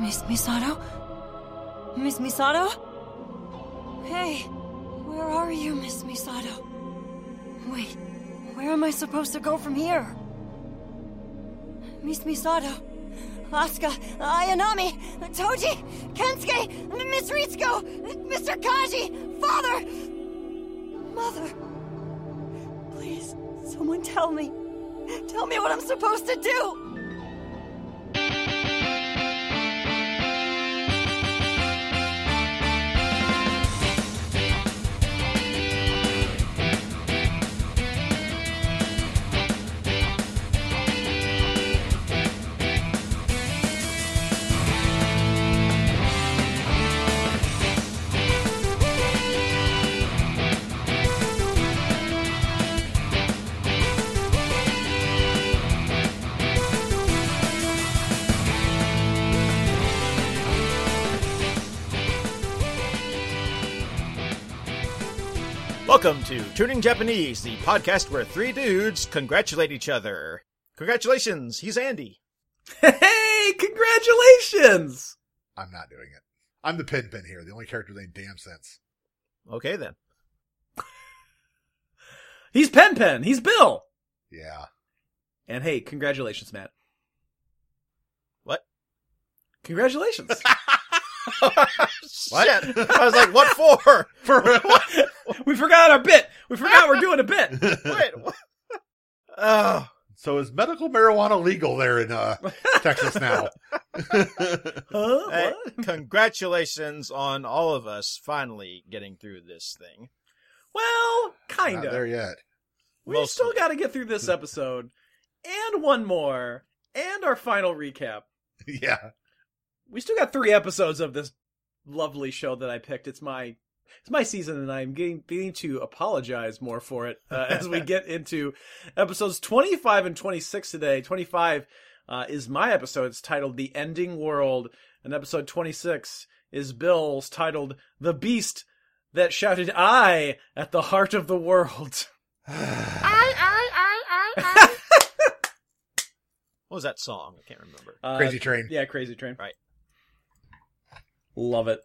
Miss Misato? Miss Misato? Hey, where are you, Miss Misato? Wait, where am I supposed to go from here? Miss Misato, Asuka, Ayanami, Toji, Kensuke, Miss Ritsuko, Mr. Kaji, Father, Mother. Please, someone tell me. Tell me what I'm supposed to do. Welcome Tuning Japanese, the podcast where three dudes congratulate each other. Congratulations, he's Andy. Hey, congratulations! I'm not doing it. I'm the Pen Pen here, the only character that made damn sense. Okay then. He's Pen Pen. He's Bill. Yeah. And hey, congratulations, Matt. What? Congratulations. Shit. I was like, what for? For what? we forgot our bit. We forgot we're doing a bit. Wait. What? Oh, So is medical marijuana legal there in uh, Texas now? Huh? hey, What? congratulations on all of us finally getting through this thing. Well, kind of. Not there yet. We Mostly. still got to get through this episode and one more and our final recap. yeah. We still got three episodes of this lovely show that I picked. It's my it's my season, and I'm getting beginning to apologize more for it uh, as we get into episodes 25 and 26 today. 25 uh, is my episode. It's titled "The Ending World," and episode 26 is Bill's titled "The Beast That Shouted I at the Heart of the World." I I I I. What was that song? I can't remember. Uh, Crazy Train. Yeah, Crazy Train. Right. Love it.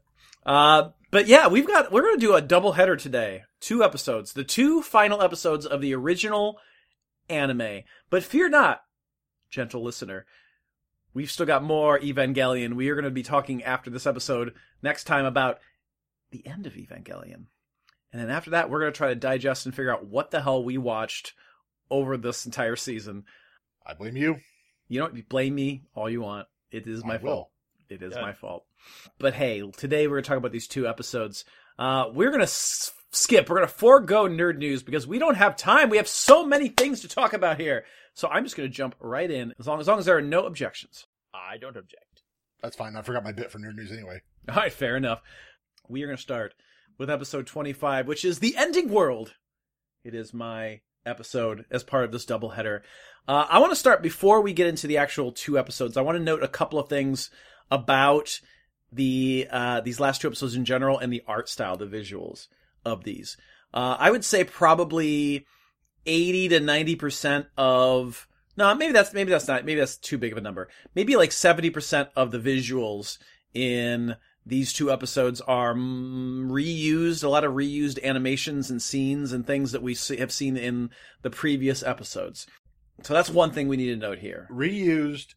Uh, but yeah, we've got, we're going to do a double header today. Two episodes. The two final episodes of the original anime. But fear not, gentle listener. We've still got more Evangelion. We are going to be talking after this episode next time about the end of Evangelion. And then after that, we're going to try to digest and figure out what the hell we watched over this entire season. I blame you. You don't blame me all you want. It is my fault. It is Yeah. my fault. But hey, today we're going to talk about these two episodes. Uh, we're going to s- skip. We're going to forego nerd news because we don't have time. We have so many things to talk about here. So I'm just going to jump right in as long as long as there are no objections. I don't object. That's fine. I forgot my bit for nerd news anyway. All right, fair enough. We are going to start with episode 25, which is the ending world. It is my episode as part of this doubleheader. Uh, I want to start before we get into the actual two episodes. I want to note a couple of things about the uh, these last two episodes in general and the art style, the visuals of these. Uh, I would say probably eighty to ninety percent of no, maybe that's maybe that's not maybe that's too big of a number. Maybe like seventy percent of the visuals in these two episodes are mm, reused, a lot of reused animations and scenes and things that we have seen in the previous episodes. So that's one thing we need to note here. Reused,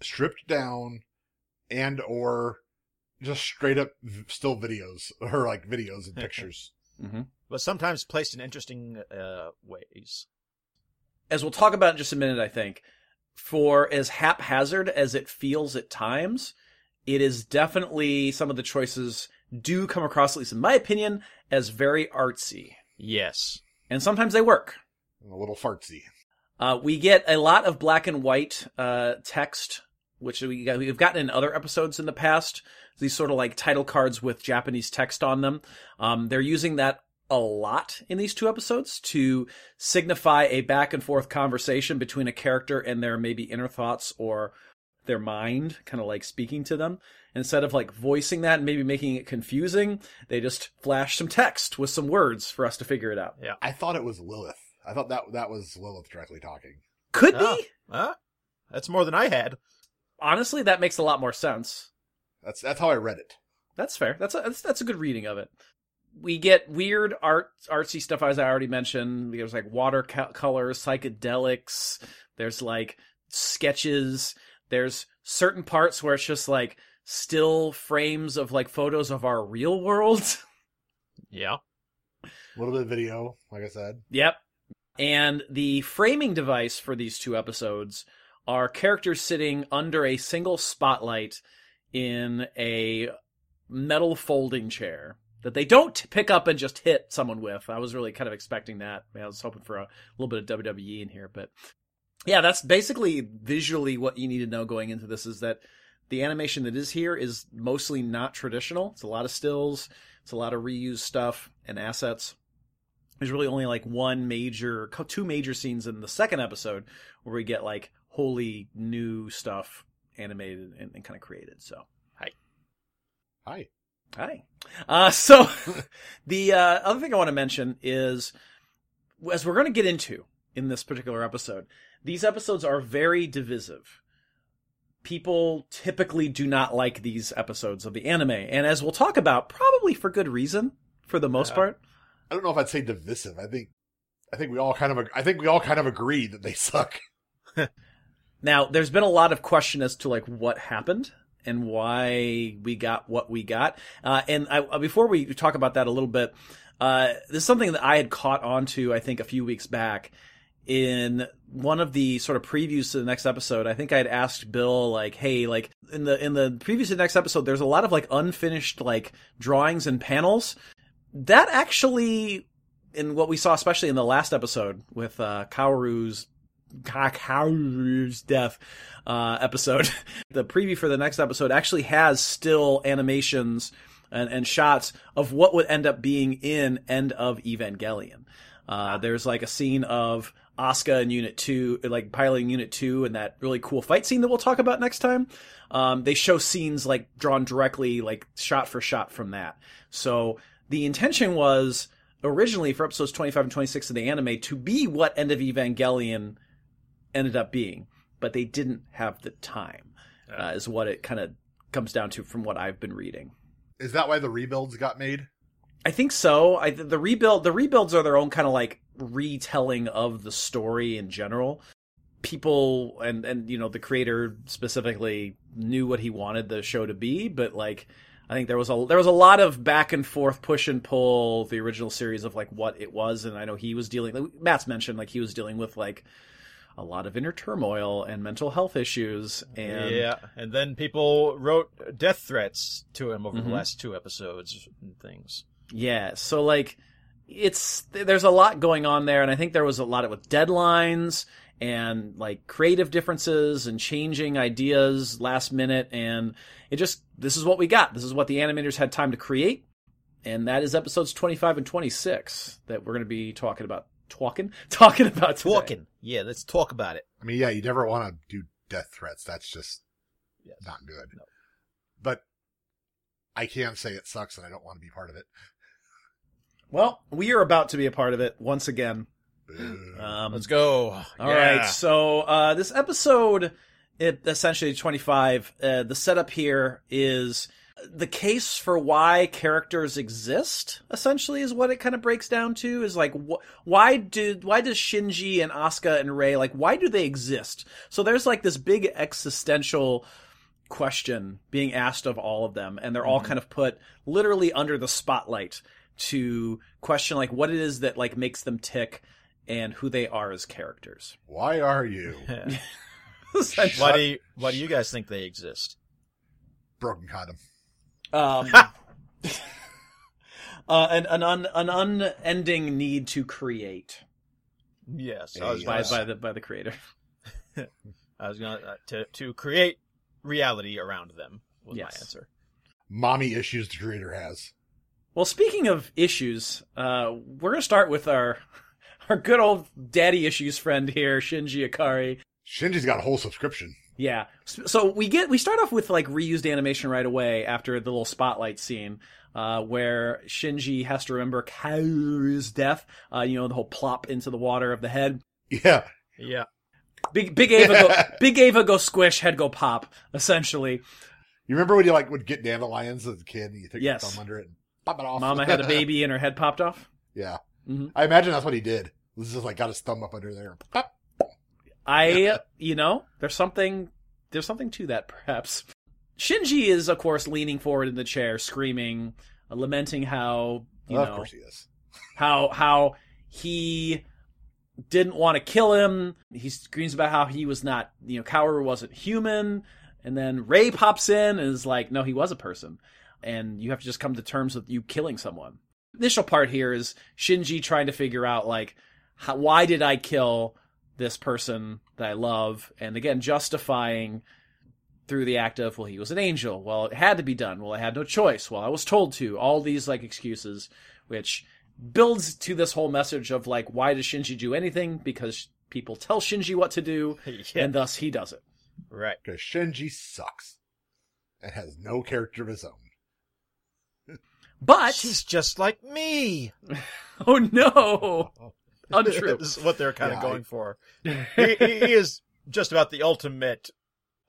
stripped down, and or just straight up still videos or like videos and pictures. Mm-hmm. But sometimes placed in interesting uh, ways. As we'll talk about in just a minute, I think, for as haphazard as it feels at times, it is definitely some of the choices do come across, at least in my opinion, as very artsy. Yes. And sometimes they work. a little fartsy. Uh, we get a lot of black and white uh, text, which we got, we've gotten in other episodes in the past. These sort of like title cards with Japanese text on them. Um, they're using that a lot in these two episodes to signify a back and forth conversation between a character and their maybe inner thoughts or their mind, kind of like speaking to them. Instead of like voicing that and maybe making it confusing, they just flash some text with some words for us to figure it out. Yeah. I thought it was Lilith. I thought that that was Lilith directly talking. Could Oh. be. Huh? That's more than I had. Honestly, that makes a lot more sense. That's that's how I read it. That's fair. That's a that's, that's a good reading of it. We get weird art artsy stuff as I already mentioned. There's like watercolors, psychedelics. There's like sketches. There's certain parts where it's just like still frames of like photos of our real world. Yeah. A little bit of video, like I said. Yep. And the framing device for these two episodes are characters sitting under a single spotlight in a metal folding chair that they don't pick up and just hit someone with. I was really kind of expecting that. I was hoping for a little bit of WWE in here, but yeah, that's basically visually what you need to know going into this is that the animation that is here is mostly not traditional. It's a lot of stills, it's a lot of reused stuff and assets. There's really only like one major, two major scenes in the second episode where we get like wholly new stuff animated and, and kind of created. So, hi. Hi. Hi. Uh, so the uh, other thing I want to mention is, as we're going to get into in this particular episode, these episodes are very divisive. People typically do not like these episodes of the anime, and as we'll talk about, probably for good reason, for the most Yeah. part. I don't know if I'd say divisive. I think I think we all kind of I think we all kind of agree that they suck. Now, there's been a lot of question as to like what happened and why we got what we got. Uh, and I, uh, before we talk about that a little bit, uh, this is something that I had caught onto, I think, a few weeks back in one of the sort of previews to the next episode. I think I had asked Bill, like, hey, like in the, in the previews to the next episode, there's a lot of like unfinished like drawings and panels. That actually, in what we saw, especially in the last episode with, uh, Kaoru's Kakaru's death uh, episode. the preview for the next episode actually has still animations and, and shots of what would end up being in End of Evangelion. Uh, there's like a scene of Asuka in Unit 2, like piloting Unit 2 and that really cool fight scene that we'll talk about next time. Um, they show scenes like drawn directly, like shot for shot from that. So the intention was originally for episodes 25 and 26 of the anime to be what End of Evangelion ended up being, but they didn't have the time, uh, is what it kind of comes down to from what I've been reading. Is that why the rebuilds got made? I think so. I the rebuild the rebuilds are their own kind of like retelling of the story in general. People and and you know the creator specifically knew what he wanted the show to be, but like I think there was a there was a lot of back and forth push and pull the original series of like what it was, and I know he was dealing. Like Matt's mentioned like he was dealing with like a lot of inner turmoil and mental health issues, and yeah, and then people wrote death threats to him over Mhm. the last two episodes and things. Yeah, so like it's there's a lot going on there and I think there was a lot of with deadlines and like creative differences and changing ideas last minute and it just this is what we got. This is what the animators had time to create. And that is episodes 25 and 26 that we're going to be talking about talking talking about today. Talking, yeah, let's talk about it. I mean, yeah, you never want to do death threats. That's just Yes. not good. No. But I can say it sucks and I don't want to be part of it. Well, we are about to be a part of it once again. Um, Let's go. All Yeah. right, so uh, this episode, it, essentially 25, uh, the setup here is the case for why characters exist. Essentially, is what it kind of breaks down to. Is like, wh- why do why does Shinji and Asuka and Rei like why do they exist? So there's like this big existential question being asked of all of them, and they're all mm-hmm. kind of put literally under the spotlight to question like what it is that like makes them tick and who they are as characters. Why are you why do you, why do you guys think they exist? broken condom? Um, uh, an an, un, an unending need to create Yes, I I was was by Yes. by the by the creator. I was gonna uh, to to create reality around them was Yes. my answer. Mommy issues the creator has. Well, speaking of issues, uh, we're gonna start with our our good old daddy issues friend here, Shinji Ikari. Shinji's got a whole subscription. Yeah. So we get we start off with like reused animation right away after the little spotlight scene, uh, where Shinji has to remember Kaoru's death. Uh, you know, the whole plop into the water of the head. Yeah. Yeah, Big Big Eva go Big Eva go squish, head go pop, essentially. You remember when you like would get dandelions as a kid and you take Yes. your thumb under it and pop it off? Mama had a baby and her head popped off. yeah. Mhm. I imagine that's what he did. This is just like got his thumb up under there. Pop. I, you know, there's something, there's something to that, perhaps. Shinji is, of course, leaning forward in the chair, screaming, uh, lamenting how, you of know, course he is. how how he didn't want to kill him. He screams about how he was not, you know, Kaoru wasn't human. And then Rei pops in and is like, no, he was a person. And you have to just come to terms with you killing someone. Initial part here is Shinji trying to figure out, like, how, why did I kill this person that I love? And again, justifying through the act of, well, he was an angel. Well, it had to be done. Well, I had no choice. Well, I was told to. All these, like, excuses, which builds to this whole message of, like, why does Shinji do anything? Because people tell Shinji what to do, Yeah. and thus he does it. Right. Because Shinji sucks and has no character of his own. But, She's just like me. oh no! Untrue. this is what they're kind Yeah, of I- going for. he, he he is just about the ultimate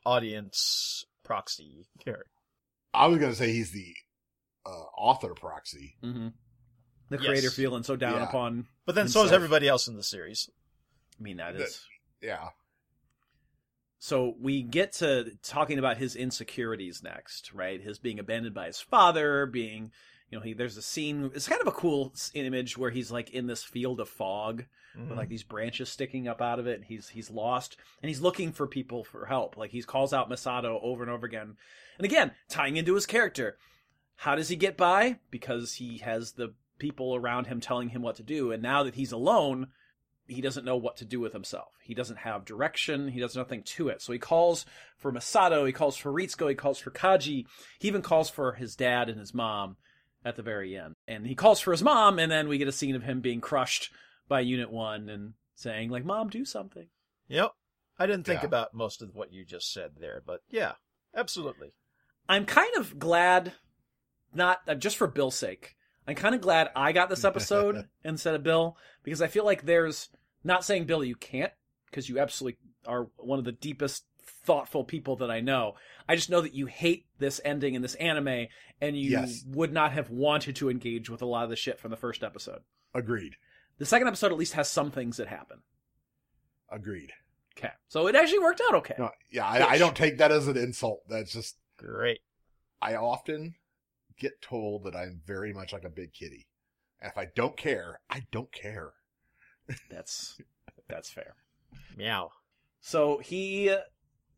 audience proxy character. I was gonna say he's the uh, author proxy. hmm The Yes. creator feeling so down Yeah. upon. But then so is everybody else in the series. I mean, that is The- Yeah. So we get to talking about his insecurities next, right? His being abandoned by his father, being, you know, he there's a scene. It's kind of a cool image where he's like in this field of fog Mm-hmm. with like these branches sticking up out of it. And he's he's lost and he's looking for people for help. Like he calls out Misato over and over again, and again tying into his character. How does he get by? Because he has the people around him telling him what to do, and now that he's alone, he doesn't know what to do with himself. He doesn't have direction. He does nothing to it. So he calls for Misato. He calls for Ritsuko. He calls for Kaji. He even calls for his dad and his mom at the very end. And he calls for his mom, and then we get a scene of him being crushed by Unit One and saying like, "Mom, do something." Yep. I didn't think Yeah. about most of what you just said there, but yeah, absolutely. I'm kind of glad, not uh, just for Bill's sake. I'm kind of glad I got this episode instead of Bill because I feel like there's not saying Bill you can't because you absolutely are one of the deepest thoughtful people that I know. I just know that you hate this ending in this anime and you Yes. would not have wanted to engage with a lot of the shit from the first episode. Agreed. The second episode at least has some things that happen. Agreed. Okay. So it actually worked out okay. No, yeah, I, I don't take that as an insult. That's just Great. I often get told that I'm very much like a big kitty. And if I don't care, I don't care. That's that's fair. Meow. So he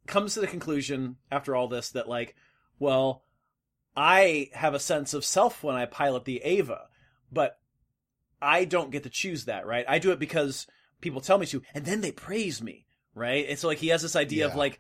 comes to the conclusion after all this that like, well, I have a sense of self when I pilot the Eva, but I don't get to choose that, right? I do it because people tell me to, and then they praise me, right? It's like he has this idea of like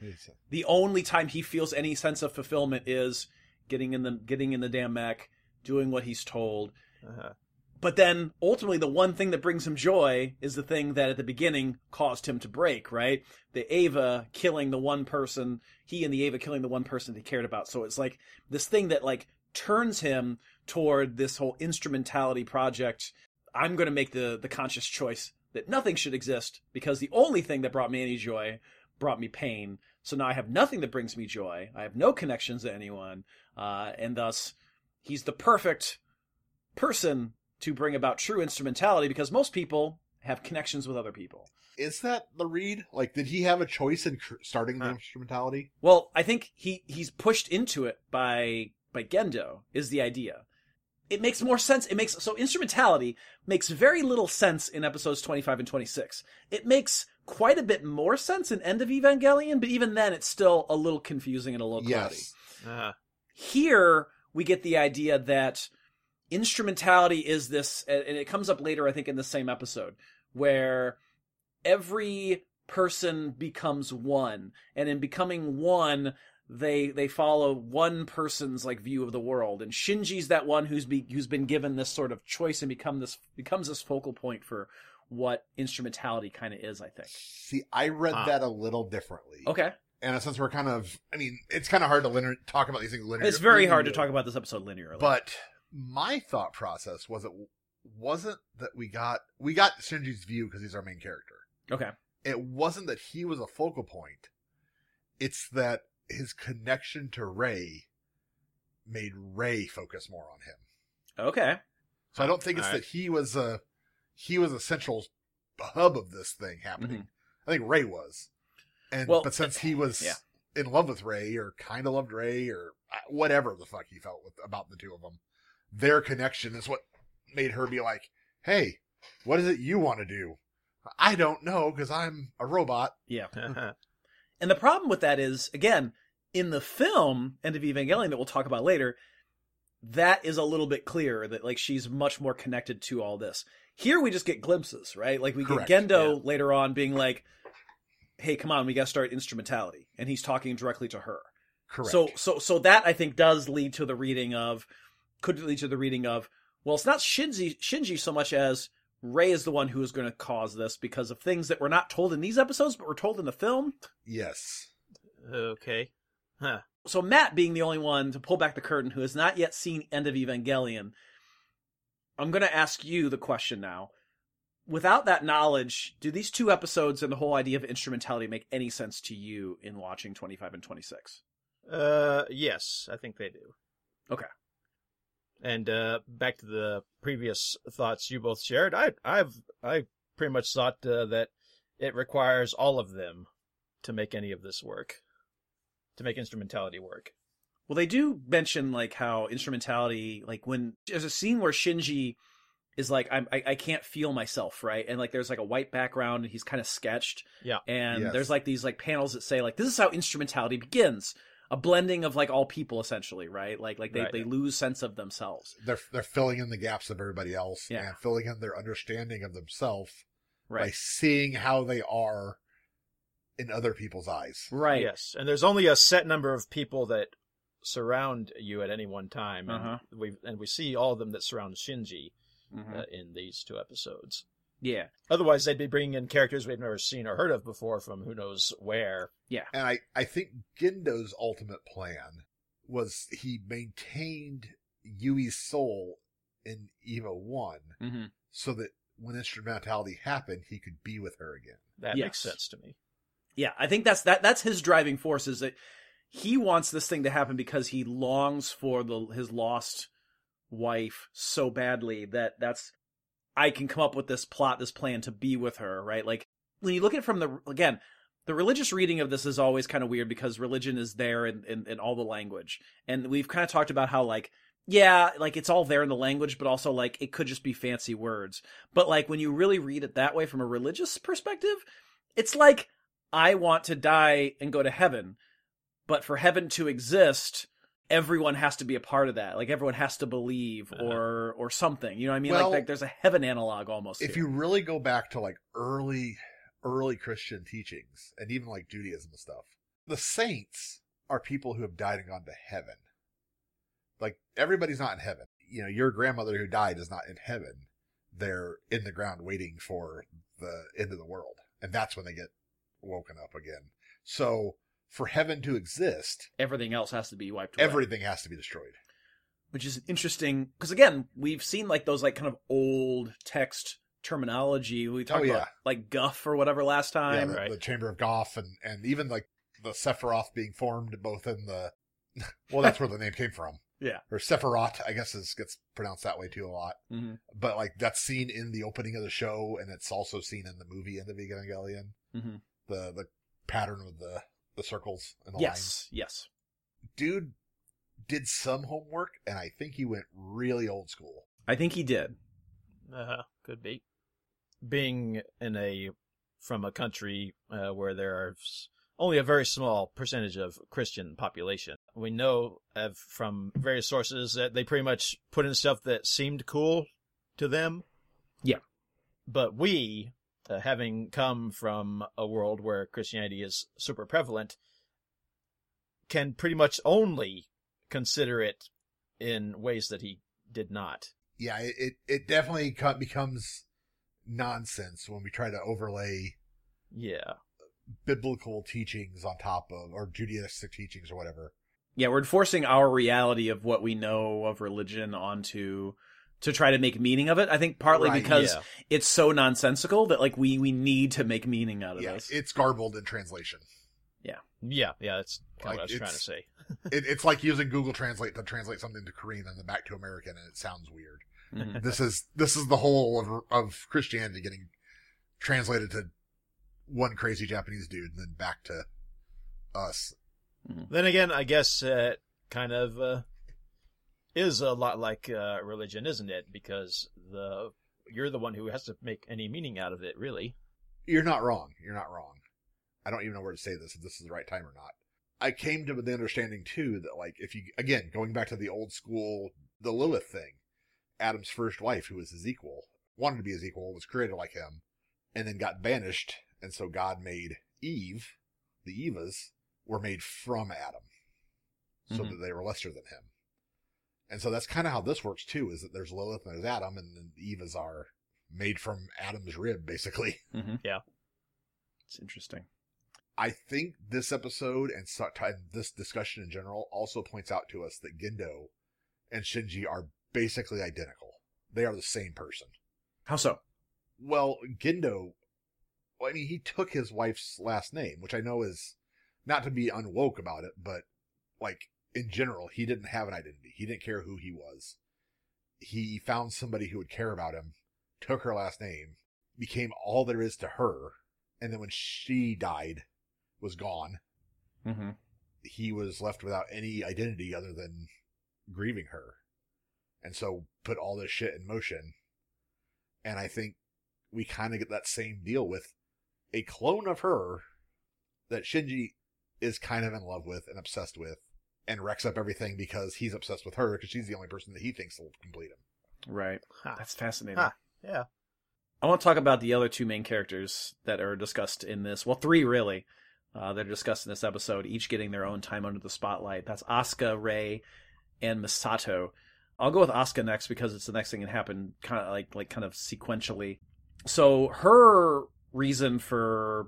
the only time he feels any sense of fulfillment is getting in the getting in the damn mech, doing what he's told, Uh-huh. But then ultimately the one thing that brings him joy is the thing that at the beginning caused him to break, right? The Eva killing the one person, he and the Eva killing the one person he cared about. So it's like this thing that like turns him toward this whole instrumentality project. I'm going to make the the conscious choice that nothing should exist because the only thing that brought me any joy brought me pain. So now I have nothing that brings me joy. I have no connections to anyone, uh, and thus he's the perfect person to bring about true instrumentality because most people have connections with other people. Is that the read? Like, did he have a choice in cr- starting the Huh. instrumentality? Well, I think he he's pushed into it by by Gendo is the idea. It makes more sense. It makes so instrumentality makes very little sense in episodes 25 and 26. It makes quite a bit more sense in End of Evangelion, but even then it's still a little confusing and a little cloudy. Yes. Uh-huh. Here we get the idea that instrumentality is this, and it comes up later, I think, in the same episode, where every person becomes one, and in becoming one, they they follow one person's like view of the world, and Shinji's that one who's be, who's been given this sort of choice and become this becomes this focal point for what instrumentality kind of is. I think. See, I read Ah. that a little differently. Okay, And since we're kind of, I mean, it's kind of hard to linear, talk about these things linearly it's very hard to talk about this episode linearly. But my thought process was it wasn't that we got we got Shinji's view because he's our main character. okay, It wasn't that he was a focal point. It's that his connection to Rei made Rei focus more on him. Okay. So I don't think it's Alright. that he was a he was a central hub of this thing happening. I think Rei was, and Mm-hmm. Well, but since he was yeah. in love with Rei or kind of loved Rei or uh, whatever the fuck he felt with about the two of them, their connection is what made her be like, "Hey, what is it you want to do?" I don't know because I'm a robot. Yeah. And the problem with that is, again, in the film End of Evangelion that we'll talk about later, that is a little bit clearer that like she's much more connected to all this. Here we just get glimpses, right? Like we Correct, get Gendo later on being like, "Hey, come on, we got to start instrumentality," and he's talking directly to her. Correct. So, so, so that I think does lead to the reading of, could lead to the reading of, well, it's not Shinji, Shinji so much as Rei is the one who is going to cause this because of things that were not told in these episodes, but were told in the film. yes, okay. Huh. So Matt being the only one to pull back the curtain who has not yet seen End of Evangelion, I'm going to ask you the question now. Without that knowledge, do these two episodes and the whole idea of instrumentality make any sense to you in watching 25 and 26? Uh, yes, I think they do. Okay. And uh, back to the previous thoughts you both shared, I, I've, I pretty much thought uh, that it requires all of them to make any of this work, to make instrumentality work. Well, they do mention like how instrumentality, like when there's a scene where Shinji is like, I'm, I, I can't feel myself, right? And like there's like a white background and he's kind of sketched. Yeah. And Yes. there's like these like panels that say like, this is how instrumentality begins. A blending of like all people essentially, right? Like, like they, Right. they lose sense of themselves. they're they're filling in the gaps of everybody else Yeah. and filling in their understanding of themselves by seeing how they are in other people's eyes. Right. Yes, and there's only a set number of people that surround you at any one time, and Uh-huh. we and we see all of them that surround Shinji Mhm. uh, in these two episodes. Yeah. Otherwise, they'd be bringing in characters we've never seen or heard of before from who knows where. Yeah. And I, I think Gendo's ultimate plan was he maintained Yui's soul in Eva 1 Mm-hmm. so that when instrumentality happened, he could be with her again. That Yes. makes sense to me. Yeah, I think that's that. That's his driving force. Is that he wants this thing to happen because he longs for the his lost wife so badly that that's I can come up with this plot, this plan to be with her. Right? Like when you look at it from the again, the religious reading of this is always kind of weird because religion is there in, in, in all the language, and we've kind of talked about how like yeah, like it's all there in the language, but also like it could just be fancy words. But like when you really read it that way from a religious perspective, it's like I want to die and go to heaven, but for heaven to exist, everyone has to be a part of that. Like everyone has to believe Uh-huh. or or something. You know what I mean? Well, like, like there's a heaven analog almost. If here. you really go back to like early, early Christian teachings and even like Judaism and stuff, the saints are people who have died and gone to heaven. Like everybody's not in heaven. You know, your grandmother who died is not in heaven. They're in the ground waiting for the end of the world. And that's when they get woken up again. So for heaven to exist, everything else has to be wiped away. everything has to be destroyed. which is interesting because again, we've seen like those like kind of old text terminology. We talked Oh, yeah. about like guff or whatever last Yeah, time. the, right. the Chamber of Guf and, and even like the Sephiroth being formed both in the, well, that's where the name came from. Yeah. Or Sephiroth, I guess is, gets pronounced that way too a lot. hmm But like that's seen in the opening of the show and it's also seen in the movie End of Evangelion. hmm The, the pattern of the, the circles and the lines. Yes, yes. Dude did some homework and I think he went really old school. I think he did. Uh huh. could be. Being in a from a country uh, where there are only a very small percentage of Christian population, we know uh, from various sources that they pretty much put in stuff that seemed cool to them. Yeah. But we, uh, having come from a world where Christianity is super prevalent, can pretty much only consider it in ways that he did not. Yeah, it, it, it definitely becomes nonsense when we try to overlay Yeah. biblical teachings on top of, or Judaistic teachings or whatever. Yeah, we're enforcing our reality of what we know of religion onto to try to make meaning of it. I think partly Right, because yeah. it's so nonsensical that like we we need to make meaning out of Yeah, this. it's garbled in translation. Yeah, yeah, yeah, that's Like, what I was trying to say. It, it's like using Google Translate to translate something to Korean and then back to American, and it sounds weird. Mhm. this is this is the whole of, of Christianity getting translated to one crazy Japanese dude, and then back to us. Then again, I guess uh, kind of uh, is a lot like uh, religion, isn't it? Because the you're the one who has to make any meaning out of it, really. You're not wrong. You're not wrong. I don't even know where to say this, if this is the right time or not. I came to the understanding too that like if you again going back to the old school the Lilith thing, Adam's first wife, who was his equal, wanted to be his equal, was created like him, and then got banished, and so God made Eve, the Evas, were made from Adam, so Mhm. that they were lesser than him. And so that's kind of how this works too, is that there's Lilith and there's Adam, and then the Evas are made from Adam's rib, basically. Mhm. Yeah. It's interesting. I think this episode and and this discussion in general also points out to us that Gendo and Shinji are basically identical. They are the same person. How so? Well, Gendo, well, I mean, he took his wife's last name, which I know is not to be unwoke about it, but like in general, he didn't have an identity. He didn't care who he was. He found somebody who would care about him, took her last name, became all there is to her, and then when she died, was gone Mm-hmm. he was left without any identity other than grieving her. And so put all this shit in motion. And I think we kind of get that same deal with a clone of her that Shinji is kind of in love with and obsessed with and wrecks up everything because he's obsessed with her because she's the only person that he thinks will complete him. Right. Ha. That's fascinating. Ha. Yeah. I want to talk about the other two main characters that are discussed in this. Well, three really. Uh, that are discussed in this episode, each getting their own time under the spotlight. That's Asuka, Rei, and Misato. I'll go with Asuka next because it's the next thing that happened, kind of like like kind of sequentially. So her reason for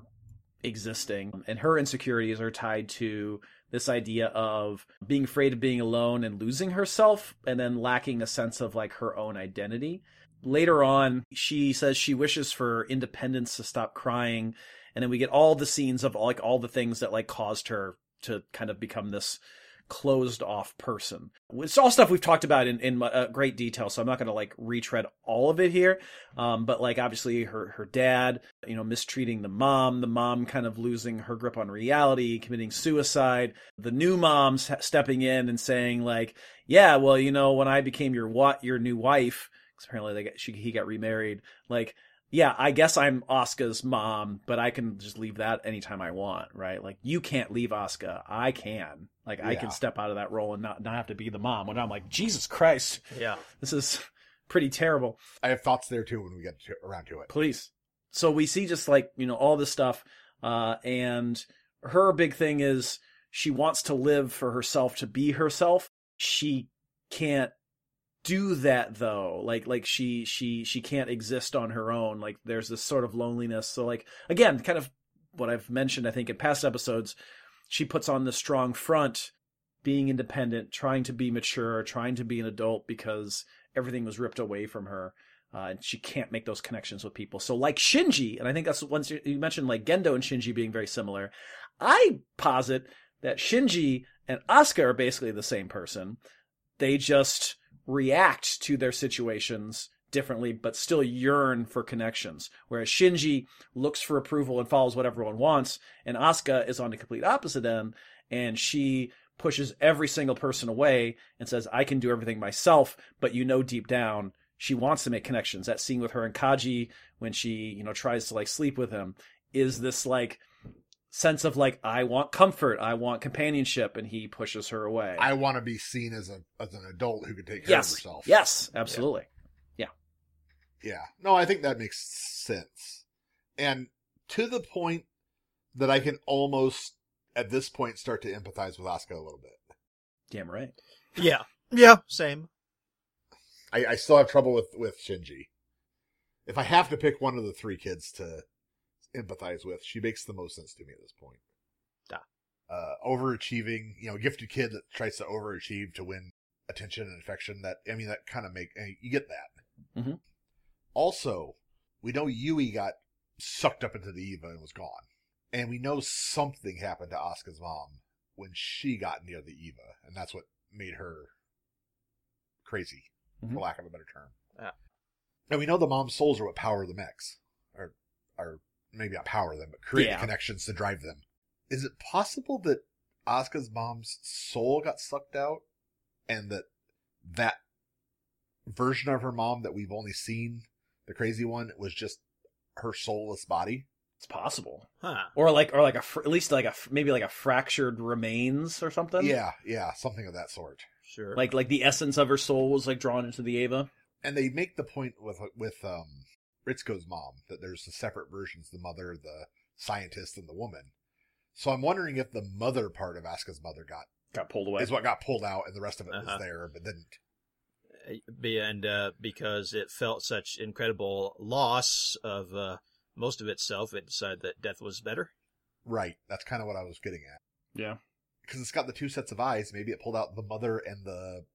existing and her insecurities are tied to this idea of being afraid of being alone and losing herself, and then lacking a sense of like her own identity. Later on she says she wishes for independence to stop crying and then we get all the scenes of like all the things that like caused her to kind of become this closed off person it's all stuff we've talked about in, in uh, great detail so i'm not going to like retread all of it here um, but like obviously her her dad you know mistreating the mom the mom kind of losing her grip on reality committing suicide the new mom stepping in and saying like yeah well you know when i became your what your new wife 'cause apparently they got, she, he got remarried. Like, yeah, I guess I'm Asuka's mom, but I can just leave that anytime I want, right? Like, you can't leave Oscar, I can. Like, I can step out of that role and not, not have to be the mom. When I'm like, Jesus Christ, Yeah. this is pretty terrible. I have thoughts there too when we get to, around to it. Please. So we see just like, you know, all this stuff. Uh, and her big thing is she wants to live for herself to be herself. She can't do that though. Like, like she, she, she can't exist on her own. Like there's this sort of loneliness. So like, again, kind of what I've mentioned, I think in past episodes, she puts on the strong front, being independent, trying to be mature, trying to be an adult because everything was ripped away from her uh, and she can't make those connections with people. So, like Shinji, and I think that's once you you mentioned like Gendo and Shinji being very similar. I posit that Shinji and Asuka are basically the same person. They just react to their situations differently, but still yearn for connections. Whereas Shinji looks for approval and follows what everyone wants, and Asuka is on the complete opposite end, and she pushes every single person away and says, I can do everything myself, but you know deep down she wants to make connections. That scene with her and Kaji when she, you know, tries to like sleep with him is this like sense of like I want comfort, I want companionship, and he pushes her away. I want to be seen as a as an adult who can take care yes, of herself. yes, absolutely. Yeah. Yeah. No, I think that makes sense. And to the point that I can almost at this point start to empathize with Asuka a little bit. Damn right. Yeah. Yeah. Same. I, I still have trouble with, with Shinji. If I have to pick one of the three kids to empathize with, she makes the most sense to me at this point. Ah. Uh, overachieving, you know, gifted kid that tries to overachieve to win attention and affection. That I mean, that kind of make eh, you get that. Mhm. Also, we know Yui got sucked up into the Eva and was gone. And we know something happened to Asuka's mom when she got near the Eva, and that's what made her crazy, Mhm. for lack of a better term. Yeah. And we know the mom's souls are what power the mechs, or, or maybe not power them, but create Yeah. the connections to drive them. Is it possible that Asuka's mom's soul got sucked out, and that that version of her mom that we've only seen, the crazy one, was just her soulless body? It's possible. Huh. Or like, or like a, fr- at least like a, fr- maybe like a fractured remains or something. Yeah, yeah, something of that sort. Sure. Like, like the essence of her soul was like drawn into the Eva. And they make the point with with um Ritsuko's mom that there's the separate versions: the mother, the scientist, and the woman. So I'm wondering if the mother part of Asuka's mother got Got pulled away. is what got pulled out, and the rest of it Uh-huh. was there but didn't. be and uh, because it felt such incredible loss of uh, most of itself, it decided that death was better. Right. That's kind of what I was getting at. yeah. Because it's got the two sets of eyes. Maybe it pulled out the mother and the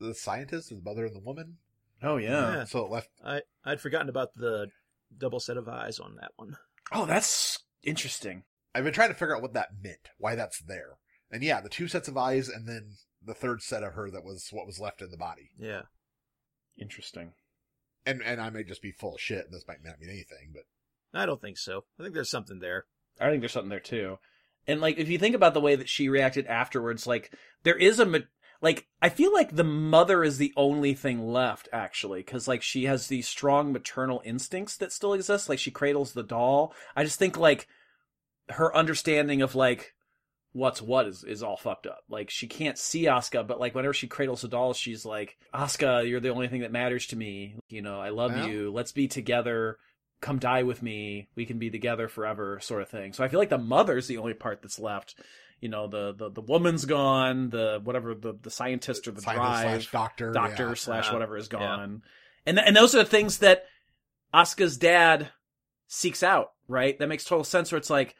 the scientist, or the mother and the woman. Oh yeah. Yeah. So it left. I I'd forgotten about the double set of eyes on that one. Oh, that's interesting. I've been trying to figure out what that meant, why that's there. And yeah, the two sets of eyes, and then the third set of her that was what was left in the body. Yeah. Interesting. And and I may just be full of shit, and this might not mean anything, but I don't think so. I think there's something there. I think there's something there too. And like, if you think about the way that she reacted afterwards, like there is a ma- like I feel like the mother is the only thing left actually, because like she has these strong maternal instincts that still exist. Like she cradles the doll. I just think like her understanding of like what's what is is all fucked up. Like she can't see Asuka, but like whenever she cradles the doll, she's like, Asuka, you're the only thing that matters to me. You know, I love you. Let's be together. Come die with me. We can be together forever, sort of thing. So I feel like the mother's the only part that's left. You know, the the, the woman's gone. The whatever the the scientist or the scientist drive slash doctor, doctor yeah. slash whatever is yeah. gone. And th- and those are the things that Asuka's dad seeks out, right? That makes total sense. Where it's like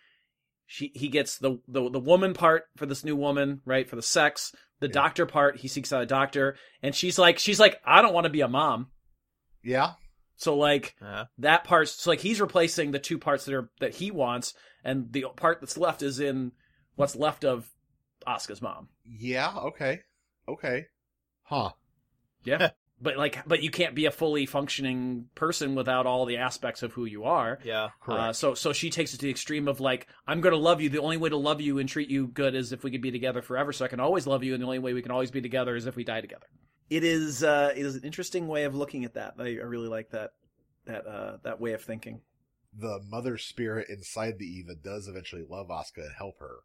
she he gets the the the woman part for this new woman, right? For the sex. The Yeah. doctor part, he seeks out a doctor, and she's like she's like I don't want to be a mom. Yeah, So like Uh, that part, so like he's replacing the two parts that are that he wants, and the part that's left is in what's left of Asuka's mom. yeah, okay, okay, huh? Yeah. but like, but you can't be a fully functioning person without all the aspects of who you are. yeah. Correct. Uh, so, so she takes it to the extreme of like, I'm going to love you. The only way to love you and treat you good is if we could be together forever. So I can always love you, and the only way we can always be together is if we die together. It is, uh, it is an interesting way of looking at that. I, I really like that, that, uh, that way of thinking. the mother spirit inside the Eva does eventually love Asuka and help her.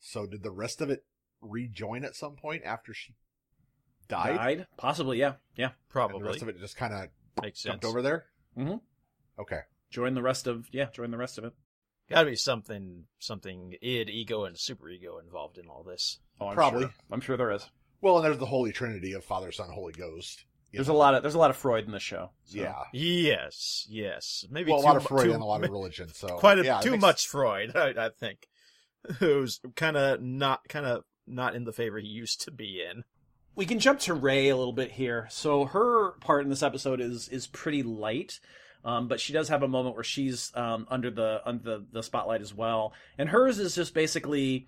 So did the rest of it rejoin at some point after she died? Died, possibly, yeah, yeah. And the Probably rest of it just kind of makes sense. jumped over there? Mm-hmm. Okay. Join the rest of, yeah, join the rest of it. Got to be something, something id, ego, and super ego involved in all this. Oh, I'm Probably. sure. I'm sure there is. Well, and there's the Holy Trinity of Father, Son, Holy Ghost. There's know. a lot of, there's a lot of Freud in this show. so. Yeah. Yes, yes. Maybe Well, a lot of Freud too- and a lot of religion. So quite a, yeah, too makes- much Freud, I, I think. Who's kind of not, kind of not in the favor he used to be in. we can jump to Rei a little bit here. So her part in this episode is is pretty light, um, but she does have a moment where she's um, under the under the, the spotlight as well, and hers is just basically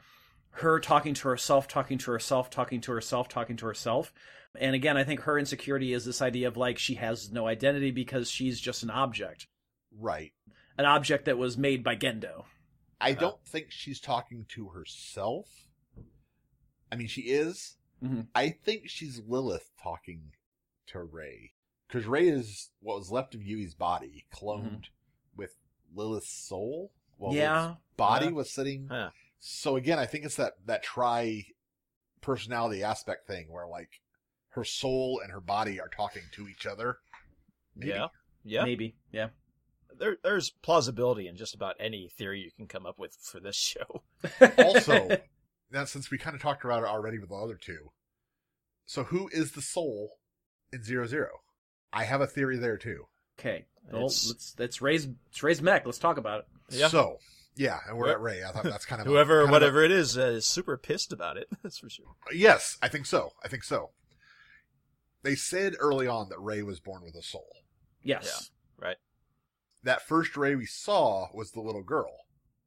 her talking to herself, talking to herself, talking to herself, talking to herself. And again, I think her insecurity is this idea of like she has no identity because she's just an object, Right. an object that was made by Gendo. I don't think she's talking to herself. I mean, she is. Mhm. I think she's Lilith talking to Rei. Because Rei is what was left of Yui's body, cloned with Lilith's soul. Well, yeah, Lilith's body Uh, was sitting. huh. So again, I think it's that, that tri personality aspect thing where like her soul and her body are talking to each other. Maybe. Yeah, yeah. maybe, yeah. There, there's plausibility in just about any theory you can come up with for this show. also, now since we kind of talked about it already with the other two, so who is the soul in Zero Zero? I have a theory there too. okay, well, It's- let's let's raise let's raise mech. Let's talk about it. Yeah. So, yeah, and we're Wh- at Rei. I thought that's kind of a- Whoever, kind of a- whatever it is, uh, is super pissed about it. That's for sure. yes, I think so. I think so. They said early on that Rei was born with a soul. Yes. Right. That first Rei we saw was the little girl.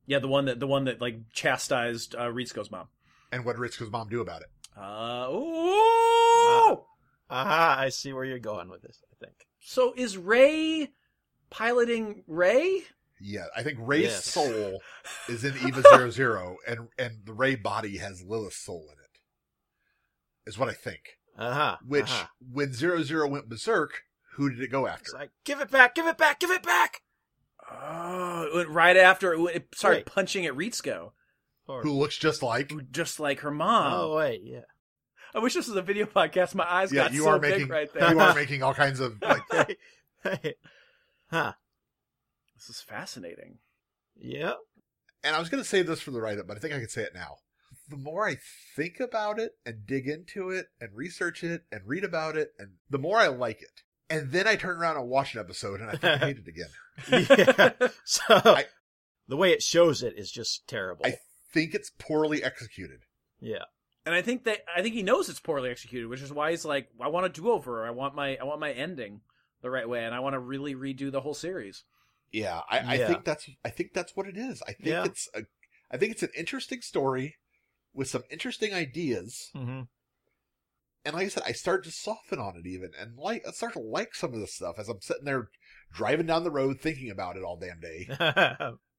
Yeah, the one that the one that like chastised uh, Ritsuko's mom. And what did Ritsuko's mom do about it? Uh, ooh! Aha, I see where you're going with this, I think. So is Rei piloting Rei? Yeah, I think Rei's Yes. soul is in Eva Zero Zero, and and the Rei body has Lilith's soul in it. Is what I think. Uh huh. Which, aha. when Zero Zero went berserk, who did it go It's after? like, give it back, give it back, give it back! Oh, it went right after it, went- it started Wait. punching at Ritsuko, Or, Who looks just like? just like her mom. oh, wait, yeah. I wish this was a video podcast. My eyes Yeah, got you so are big making right there. you are making all kinds of like. hey, hey. Huh. This is fascinating. Yeah. And I was going to say this for the write up, but I think I can say it now. The more I think about it and dig into it and research it and read about it, and the more I like it. And then I turn around and watch an episode and I think hate it again. yeah. So, I- the way it shows it is just terrible. I think it's poorly executed. yeah. And I think that I think he knows it's poorly executed, which is why he's like, I want a do over. I want my I want my ending the right way, and I want to really redo the whole series. Yeah, I, I Yeah. think that's I think that's what it is. I think Yeah. it's a I think it's an interesting story with some interesting ideas. Mm-hmm. And like I said, I start to soften on it even and like I start to like some of this stuff as I'm sitting there driving down the road thinking about it all damn day.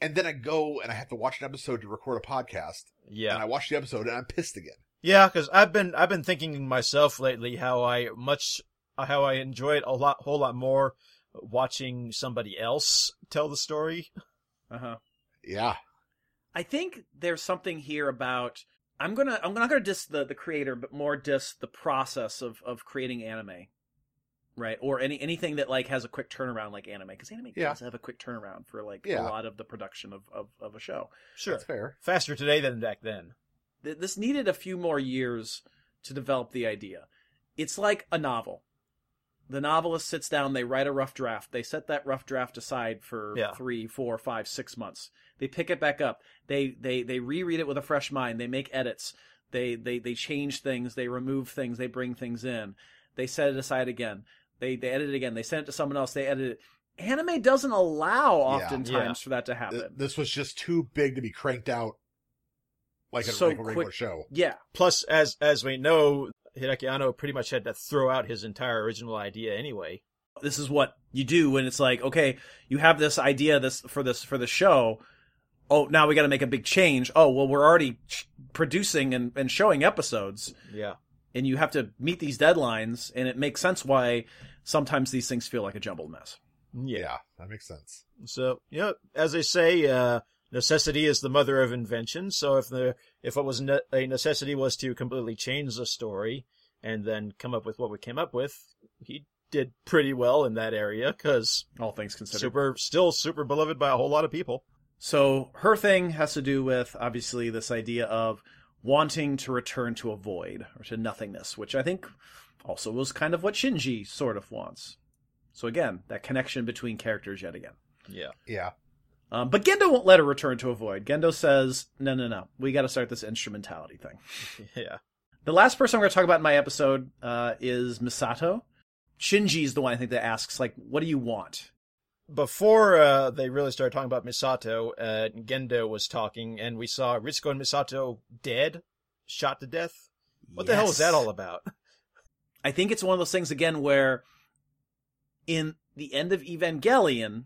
And then I go and I have to watch an episode to record a podcast. yeah. And I watch the episode and I'm pissed again. Yeah, because I've been I've been thinking myself lately how I much how I enjoy it a lot whole lot more watching somebody else tell the story. Uh huh. Yeah. I think there's something here about I'm gonna I'm not gonna diss the the creator, but more diss the process of of creating anime, right? Or any anything that like has a quick turnaround like anime, because anime Yeah. does have a quick turnaround for like Yeah. a lot of the production of of, of a show. Sure, That's fair. faster today than back then. Th- This needed a few more years to develop the idea. It's like a novel. The novelist sits down, they write a rough draft, they set that rough draft aside for Yeah. three, four, five, six months. They pick it back up. They they they reread it with a fresh mind. They make edits. They they they change things. They remove things. They bring things in. They set it aside again. They they edit it again. They send it to someone else. They edit it. Anime doesn't allow oftentimes Yeah. for that to Th- happen. This was just too big to be cranked out like a, So like a regular quick- show. yeah, Plus, as as we know, Hideaki Anno pretty much had to throw out his entire original idea anyway. this is what you do when it's like, okay, you have this idea this for this for the show. Oh, now we got to make a big change. Oh, well, we're already ch- producing and, and showing episodes, Yeah. and you have to meet these deadlines, and it makes sense why sometimes these things feel like a jumbled mess. Yeah. Yeah, that makes sense. So, you know, as they say, uh, necessity is the mother of invention. So if the if what was ne- a necessity was to completely change the story and then come up with what we came up with, he did pretty well in that area because All things considered. super, still super beloved by a whole lot of people. So her thing has to do with obviously this idea of wanting to return to a void or to nothingness, which I think also was kind of what Shinji sort of wants. So again, that connection between characters yet again. Yeah. Yeah. Um, but Gendo won't let her return to a void. Gendo says, "No, no, no. We got to start this instrumentality thing." Yeah. The last person I'm going to talk about in my episode uh, is Misato. Shinji's the one I think that asks, like, "What do you want?" Before uh, they really started talking about Misato, uh, Gendo was talking, and we saw Ritsuko and Misato dead, shot to death. What the hell is that all about? I think it's one of those things again where in the end of Evangelion,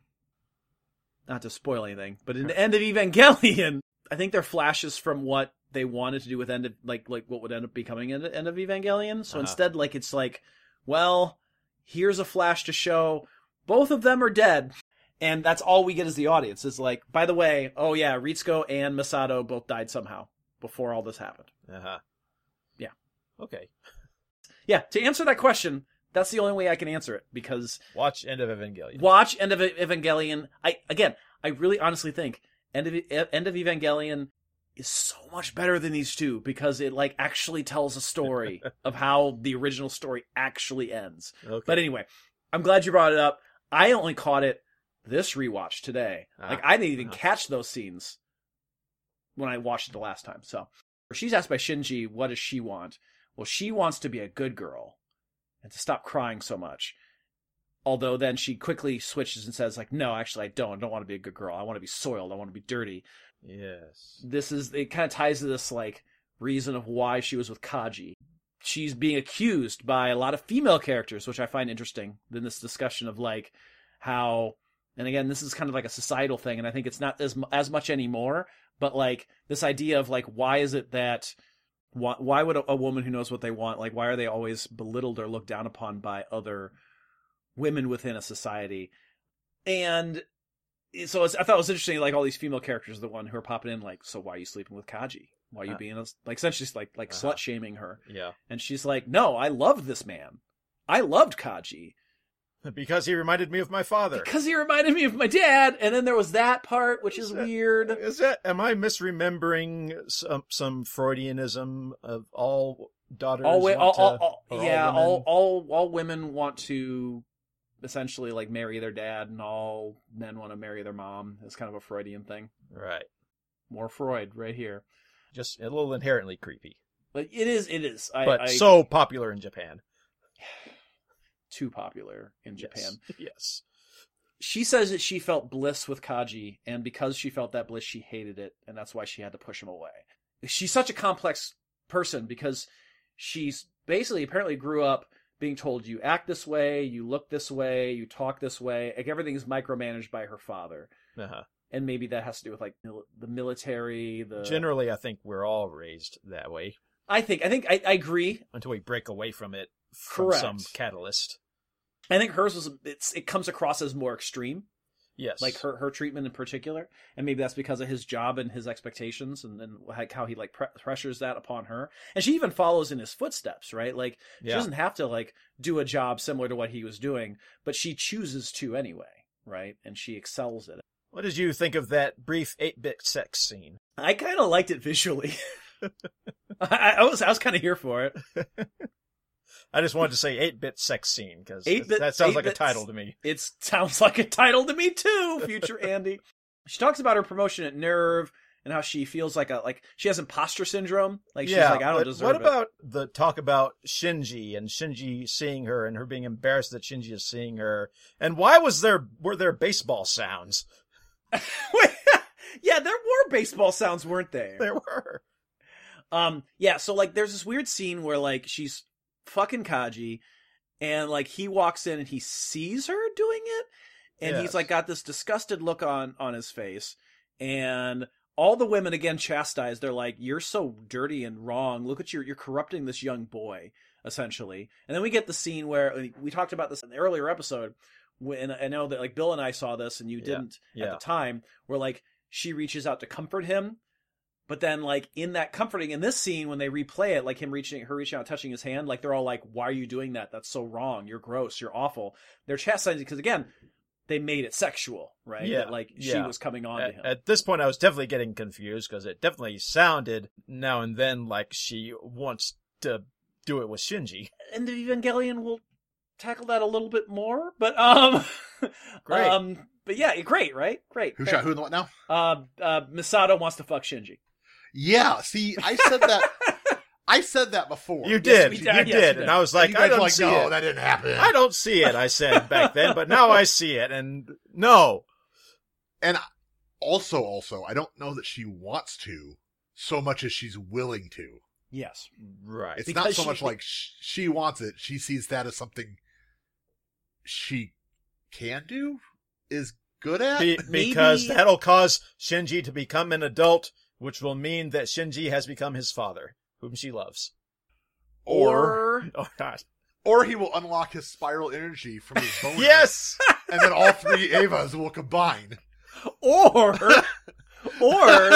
not to spoil anything, but in the end of Evangelion, I think they're flashes from what they wanted to do with end of like like what would end up becoming end end of Evangelion. So Uh-huh. instead, like it's like, well, here's a flash to show both of them are dead. And that's all we get as the audience is like, by the way, oh yeah, Ritsuko and Misato both died somehow before all this happened. Uh huh. Yeah. Okay. Yeah, to answer that question, that's the only way I can answer it because Watch End of Evangelion. watch End of Evangelion. I again, I really honestly think End of End of Evangelion is so much better than these two because it like actually tells a story of how the original story actually ends. Okay. But anyway, I'm glad you brought it up. I only caught it this rewatch today. Ah. Like I didn't even Ah. catch those scenes when I watched it the last time. So she's asked by Shinji, what does she want? Well, she wants to be a good girl and to stop crying so much. Although then she quickly switches and says, like, no, actually, I don't. I don't want to be a good girl. I want to be soiled. I want to be dirty. Yes. This is, it kind of ties to this, like, reason of why she was with Kaji. She's being accused by a lot of female characters, which I find interesting in this discussion of, like, how, and again, this is kind of like a societal thing, and I think it's not as, as much anymore, but, like, this idea of, like, why is it that why, why would a, a woman who knows what they want like why are they always belittled or looked down upon by other women within a society? And so i thought it was interesting like all these female characters are the one who are popping in like so why are you sleeping with kaji why are you Uh. being a, like essentially like like Uh-huh. slut shaming her Yeah. and she's like no i loved this man i loved kaji Because he reminded me of my father. because he reminded me of my dad and then there was that part which is Is that- weird Is that am I misremembering some some Freudianism of all daughters? all, want all, to- all, all yeah, women? all, all all women want to essentially like marry their dad, and all men want to marry their mom. It's kind of a Freudian thing. right. More Freud right here, Just a little inherently creepy, but it is it is. I, but I, so popular in Japan. too popular in Japan. Yes. yes. She says that she felt bliss with Kaji, and because she felt that bliss, she hated it, and that's why she had to push him away. She's such a complex person because she's basically apparently grew up being told you act this way, you look this way, you talk this way. Like everything is micromanaged by her father, Uh-huh. And maybe that has to do with like mil- the military. The Generally, I think we're all raised that way I think I think I, I agree. until we break away from it from Correct. some catalyst. I think hers was it's it comes across as more extreme. Yes. like her her treatment in particular and maybe that's because of his job and his expectations and then like how he like pre- pressures that upon her and she even follows in his footsteps right like she Yeah. doesn't have to like do a job similar to what he was doing but she chooses to anyway right and she excels at it What did you think of that brief eight-bit sex scene? i kind of liked it visually I, I was i was kind of here for it I just wanted to say eight-bit sex scene because that sounds like a title to me. it sounds like a title to me too future andy she talks about her promotion at NERV and how she feels like a like she has imposter syndrome like she's like i don't deserve what it What about the talk about Shinji and Shinji seeing her and her being embarrassed that Shinji is seeing her? And why was there were there baseball sounds? Yeah, there were baseball sounds, weren't there? There were. Um, yeah. So like, there's this weird scene where like she's fucking Kaji, and like he walks in and he sees her doing it, and he's like got this disgusted look on on his face, and all the women again chastise. They're like, "You're so dirty and wrong. Look at you. You're corrupting this young boy." Essentially, and then we get the scene where we talked about this in the earlier episode. When I know that like Bill and I saw this and you didn't at yeah. the time, where like she reaches out to comfort him, but then like in that comforting in this scene when they replay it, like him reaching her reaching out, touching his hand, like they're all like, "Why are you doing that? That's so wrong. You're gross. You're awful." They're chastising because again, they made it sexual, right? Yeah, That, like she was coming on to him. at this point, I was definitely getting confused because it definitely sounded now and then like she wants to do it with Shinji. and the Evangelion will tackle that a little bit more, but um, Great. um, but yeah, great, right? Great. Who shot who in the what now? Uh, uh, Misato wants to fuck Shinji. Yeah, see, I said that. I said that before. You Yes, did, we you did. did, Yes, did. and I was like, I guys don't like, see no, it. that didn't happen. I don't see it. I said back then, but now I see it, and no, And also, also, I don't know that she wants to so much as she's willing to. Yes. right? It's Because not so she- much like she wants it; she sees that as something she can do, is good at. Be- Maybe- because that'll cause Shinji to become an adult, which will mean that Shinji has become his father, whom she loves. or, Oh God! or he will unlock his spiral energy from his boner. Yes. and then all three Evas will combine. or or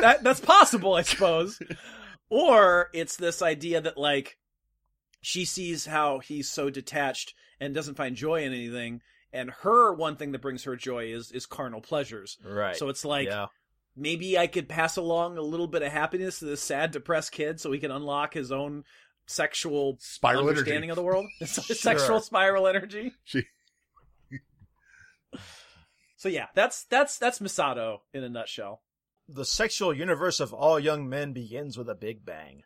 that that's possible, I suppose. Or it's this idea that like she sees how he's so detached and doesn't find joy in anything, and her one thing that brings her joy is is carnal pleasures. Right. So it's like yeah. maybe I could pass along a little bit of happiness to this sad, depressed kid, so he can unlock his own sexual Spiral understanding energy. of the world, sexual spiral energy. She- So yeah, that's that's that's Misato in a nutshell. The sexual universe of all young men begins with a big bang.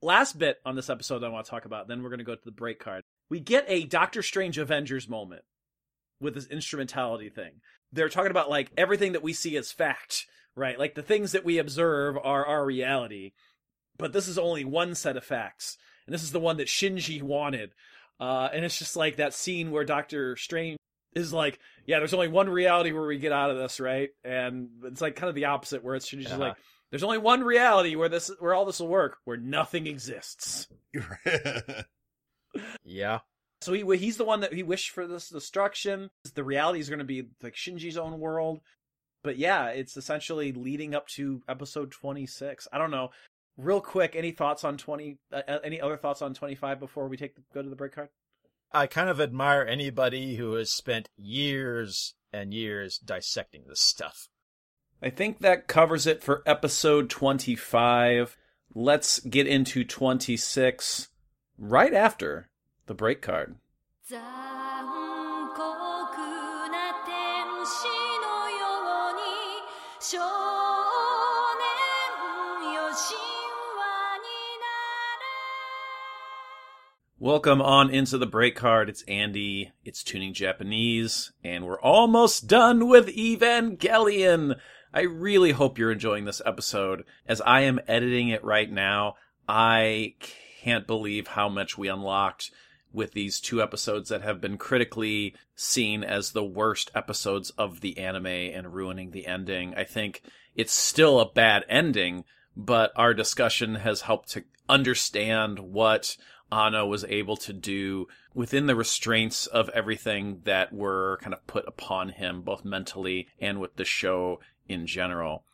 Last bit on this episode I want to talk about, then we're going to go to the break card. We get a Doctor Strange Avengers moment with this instrumentality thing. They're talking about like everything that we see as fact, right? Like the things that we observe are our reality. But this is only one set of facts. And this is the one that Shinji wanted. Uh, and it's just like that scene where Doctor Strange is like, yeah, there's only one reality where we get out of this, right? And it's like kind of the opposite, where it's Shinji's Uh-huh. like, there's only one reality where this, where all this will work, where nothing exists. Yeah. So he he's the one that he wished for this destruction. The reality is going to be like Shinji's own world. But yeah, it's essentially leading up to episode 26. I don't know. Real quick, any thoughts on 20 uh, uh, any other thoughts on 25 before we take the, go to the break card? I kind of admire anybody who has spent years and years dissecting this stuff. I think that covers it for episode 25. Let's get into 26 right after the break card. Welcome on into the break card. It's Andy. It's Tuning Japanese, and we're almost done with Evangelion. I really hope you're enjoying this episode. As I am editing it right now, I can't believe how much we unlocked with these two episodes that have been critically seen as the worst episodes of the anime and ruining the ending. I think it's still a bad ending, but our discussion has helped to understand what Anno was able to do within the restraints of everything that were kind of put upon him, both mentally and with the show in general.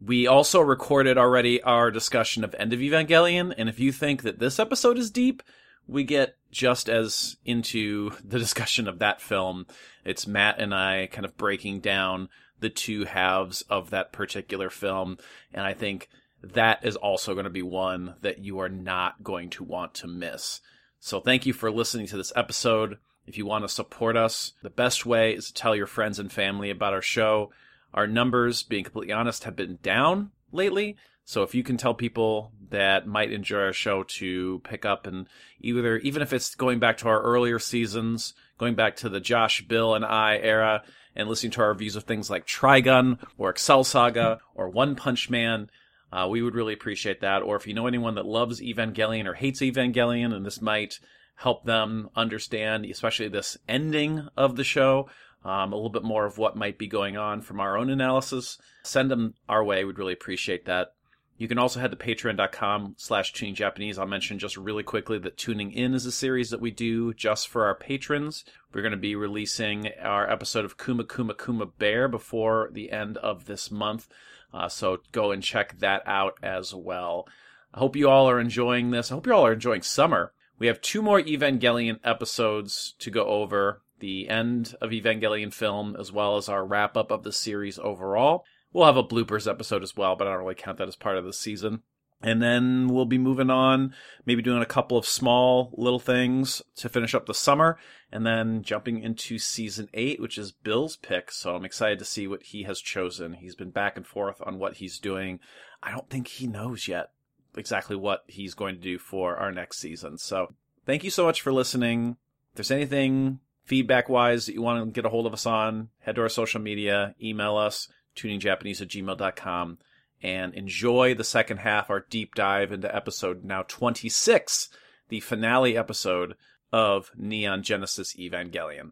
We also recorded already our discussion of End of Evangelion, and if you think that this episode is deep, we get just as into the discussion of that film. It's Matt and I kind of breaking down the two halves of that particular film, and I think that is also going to be one that you are not going to want to miss. So thank you for listening to this episode. If you want to support us, the best way is to tell your friends and family about our show. Our numbers, being completely honest, have been down lately. So if you can tell people that might enjoy our show to pick up and either, even if it's going back to our earlier seasons, going back to the Josh, Bill, and I era, and listening to our reviews of things like Trigun or Excel Saga or One Punch Man, uh, we would really appreciate that. Or if you know anyone that loves Evangelion or hates Evangelion, and this might help them understand, especially this ending of the show, um, a little bit more of what might be going on from our own analysis, send them our way. We'd really appreciate that. You can also head to patreon.com slash tuning Japanese. I'll mention just really quickly that Tuning In is a series that we do just for our patrons. We're going to be releasing our episode of Kuma Kuma Kuma Bear before the end of this month. Uh, so go and check that out as well. I hope you all are enjoying this. I hope you all are enjoying summer. We have two more Evangelion episodes to go over the end of Evangelion film, as well as our wrap up of the series overall. We'll have a bloopers episode as well, but I don't really count that as part of the season. And then we'll be moving on, maybe doing a couple of small little things to finish up the summer, and then jumping into season eight, which is Bill's pick. So I'm excited to see what he has chosen. He's been back and forth on what he's doing. I don't think he knows yet exactly what he's going to do for our next season. So thank you so much for listening. If there's anything feedback wise that you want to get a hold of us on, head to our social media, email us, tuningjapanese at gmail.com, and enjoy the second half, our deep dive into episode now 26, the finale episode of Neon Genesis Evangelion.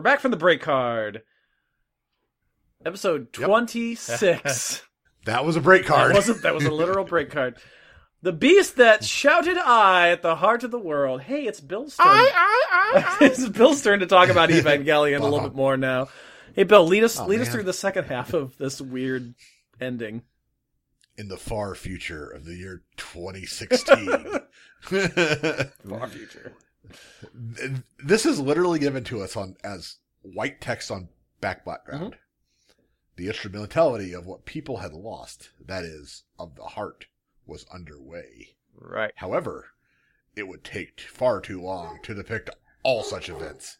We're back from the break card. Episode Yep. 26. That was a break card. That wasn't that was a literal break card. The beast that shouted I at the heart of the world. Hey, it's Bill's turn. it's Bill's turn to talk about Evangelion a little uh-huh. bit more now. Hey Bill, lead us Oh, lead us through the second half of this weird ending. In the far future of the year 2016. Far future. This is literally given to us on as white text on back background. The instrumentality of what people had lost, that is, of the heart, was underway. Right. However, it would take far too long to depict all such events.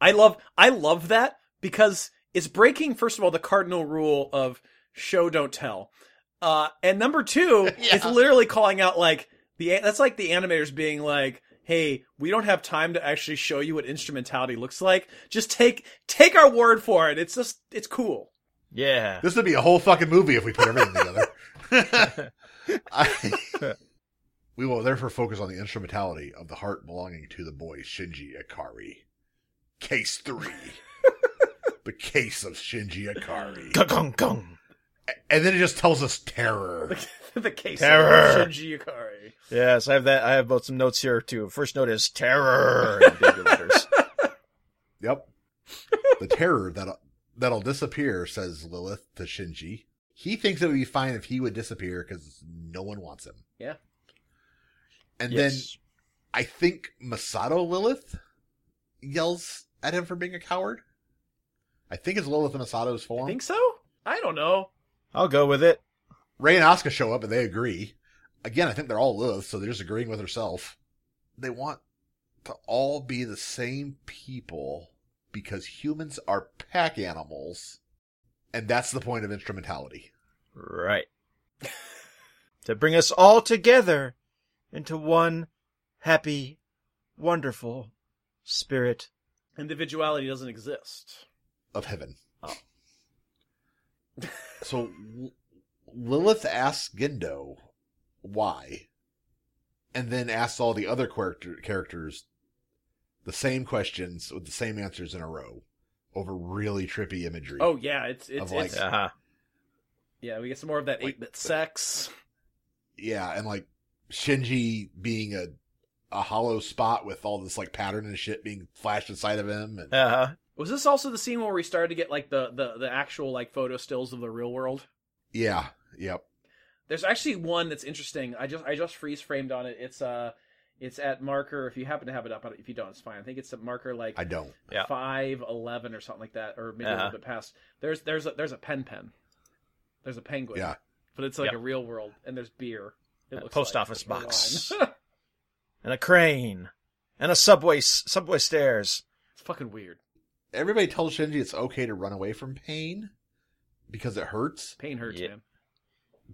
I love I love that because it's breaking first of all the cardinal rule of show don't tell. Uh and number 2, Yeah. it's literally calling out like the that's like the animators being like, "Hey, we don't have time to actually show you what instrumentality looks like. Just take take our word for it. It's just it's cool." Yeah. This would be a whole fucking movie if we put everything together. I- we will therefore focus on the instrumentality of the heart belonging to the boy Shinji Ikari. Case 3. the case of Shinji Ikari. Gung gung. And then it just tells us terror. the case Terror. of Shinji Ikari. Yes, I have that. I have both some notes here too. First note is terror in. Yep. The terror that that'll disappear, says Lilith to Shinji. He thinks it would be fine if he would disappear because no one wants him. Yeah. And then I think Misato Lilith yells at him for being a coward. I think it's Lilith in Misato's I form. think so? I don't know. I'll go with it. Rei and Asuka show up and they agree. Again, I think they're all Lilith, so they're just agreeing with herself. They want to all be the same people because humans are pack animals, and that's the point of instrumentality. Right. to bring us all together into one happy, wonderful spirit. Individuality doesn't exist. of heaven. Oh. so Lilith asks Gendo why, and then asks all the other character- characters the same questions with the same answers in a row over really trippy imagery. Oh yeah, it's it's, Of, like- it's Uh-huh. yeah. We get some more of that Like- eight bit sex. yeah, and like Shinji being a a hollow spot with all this like pattern and shit being flashed inside of him, and Uh-huh. Was this also the scene where we started to get like the the the actual like photo stills of the real world? yeah, yep, There's actually one that's interesting. I just I just freeze framed on it. It's uh it's at marker. If you happen to have it up, if you don't, it's fine. I think it's at marker like I don't. Yeah. five eleven or something like that, or maybe a Uh-huh. little bit past. There's there's a, there's a pen pen. There's a penguin. Yeah. but it's like Yep. a real world, and there's beer. It A looks post like, office box. And a crane. And a subway subway stairs. it's fucking weird. Everybody tells Shinji it's okay to run away from pain because it hurts. Pain hurts, Yeah. man.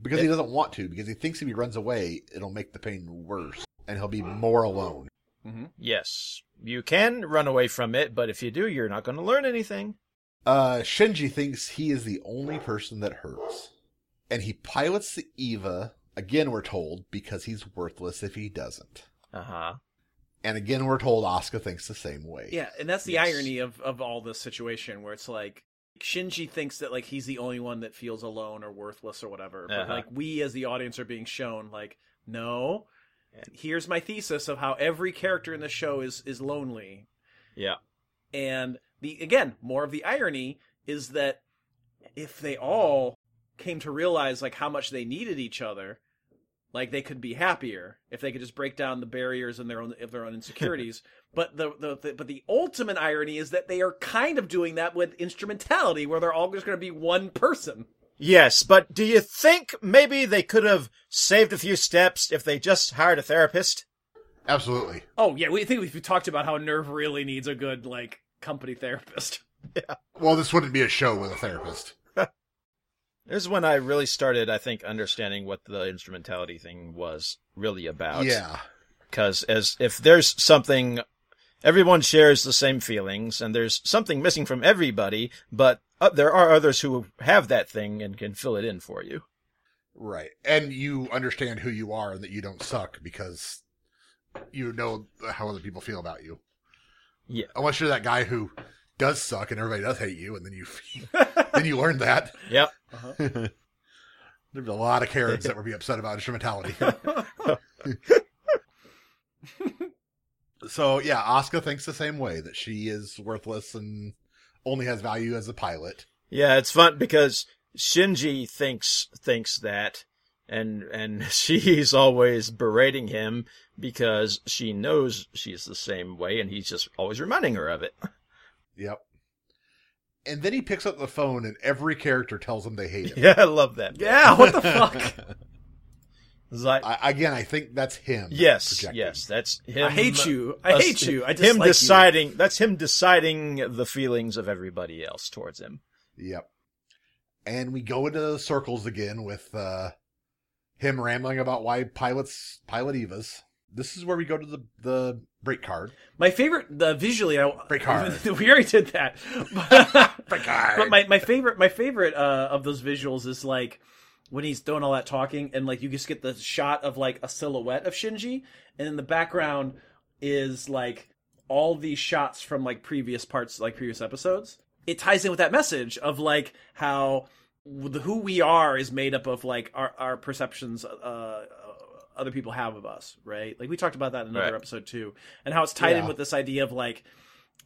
Because he doesn't want to, because he thinks if he runs away, it'll make the pain worse and he'll be more alone. Mm-hmm. Yes. You can run away from it, but if you do, you're not going to learn anything. Uh, Shinji thinks he is the only person that hurts. And he pilots the Eva, again, we're told, because he's worthless if he doesn't. Uh-huh. And again, we're told Asuka thinks the same way. Yeah, and that's the Yes. irony of of all this situation where it's like Shinji thinks that like he's the only one that feels alone or worthless or whatever. But Uh-huh. like we as the audience are being shown like no. Yeah. Here's my thesis of how every character in the show is is lonely. Yeah. And the again, more of the irony is that if they all came to realize like how much they needed each other, like they could be happier if they could just break down the barriers and their own of their own insecurities. but the, the, the but the ultimate irony is that they are kind of doing that with instrumentality, where they're all just going to be one person. Yes, but do you think maybe they could have saved a few steps if they just hired a therapist? Absolutely. Oh yeah, we think we've talked about how NERV really needs a good like company therapist. yeah Well, this wouldn't be a show with a therapist. This is when I really started, I think, understanding what the instrumentality thing was really about. Yeah. Because as if there's something, everyone shares the same feelings, and there's something missing from everybody, but uh, there are others who have that thing and can fill it in for you. Right. And you understand who you are and that you don't suck because you know how other people feel about you. Yeah. Unless you're that guy who does suck and everybody does hate you and then you then you learn that. Yep. Uh-huh. There's a lot of Karens that would be upset about instrumentality. so yeah, Asuka thinks the same way that she is worthless and only has value as a pilot. Yeah, it's fun because Shinji thinks thinks that, and and she's always berating him because she knows she's the same way, and he's just always reminding her of it. Yep. And then he picks up the phone and every character tells him they hate him. Yeah, I love that. yeah, what the fuck? It's like, I, again, I think that's him. yes, projecting. yes, that's him. I hate you. I us- hate you. I him dislike you. deciding. That's him deciding the feelings of everybody else towards him. Yep. And we go into circles again with uh him rambling about why pilots pilot Evas. This is where we go to the the break card. My favorite, the visually, I, Break hard. we already did that. Break hard. But my, my favorite, my favorite uh, of those visuals is like when he's doing all that talking, and like you just get the shot of like a silhouette of Shinji, and in the background is like all these shots from like previous parts, like previous episodes. It ties in with that message of like how the, who we are is made up of like our our perceptions. Uh, other people have of us, right? Like we talked about that in another Right. episode too, and how it's tied in with this idea of like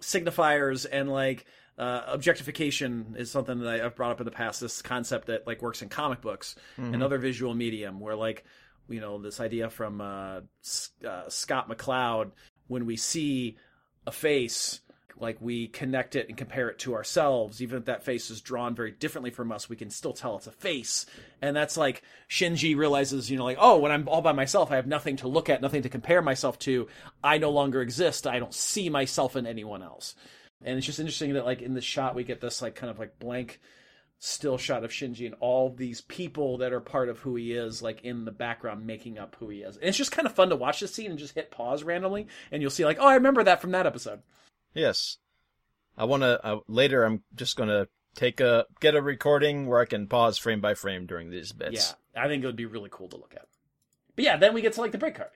signifiers and like uh, objectification is something that I, I've brought up in the past. This concept that like works in comic books and other visual medium, where like you know this idea from uh, uh, Scott McCloud when we see a face. Like we connect it and compare it to ourselves, even if that face is drawn very differently from us, we can still tell it's a face. And that's like Shinji realizes, you know, like, oh, when I'm all by myself, I have nothing to look at, nothing to compare myself to. I no longer exist. I don't see myself in anyone else. And it's just interesting that like in the shot we get this like kind of like blank still shot of Shinji and all these people that are part of who he is like in the background making up who he is. And it's just kind of fun to watch this scene and just hit pause randomly and you'll see like, oh, I remember that from that episode. Yes, I want to. Uh, later, I'm just gonna take a get a recording where I can pause frame by frame during these bits. Yeah, I think it would be really cool to look at. But yeah, then we get to like the break card.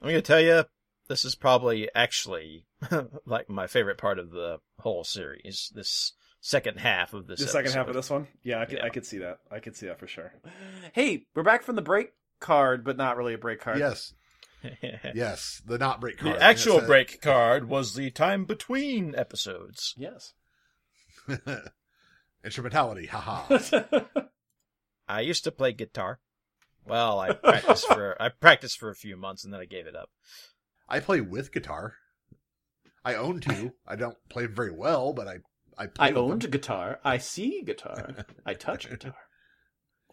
I'm gonna tell you, this is probably actually like my favorite part of the whole series. This second half of this. the second half of this one. Yeah, I could, Yeah. I could see that. I could see that for sure. Hey, we're back from the break card, but not really a break card. Yes, yes, the not break card. the actual It's a- break card was the time between episodes. Yes. instrumentality. Haha. I used to play guitar. Well, I practiced for I practiced for a few months and then I gave it up. I play with guitar. I own two. I don't play very well, but I I play I with owned them. a guitar. I see guitar. I touch guitar.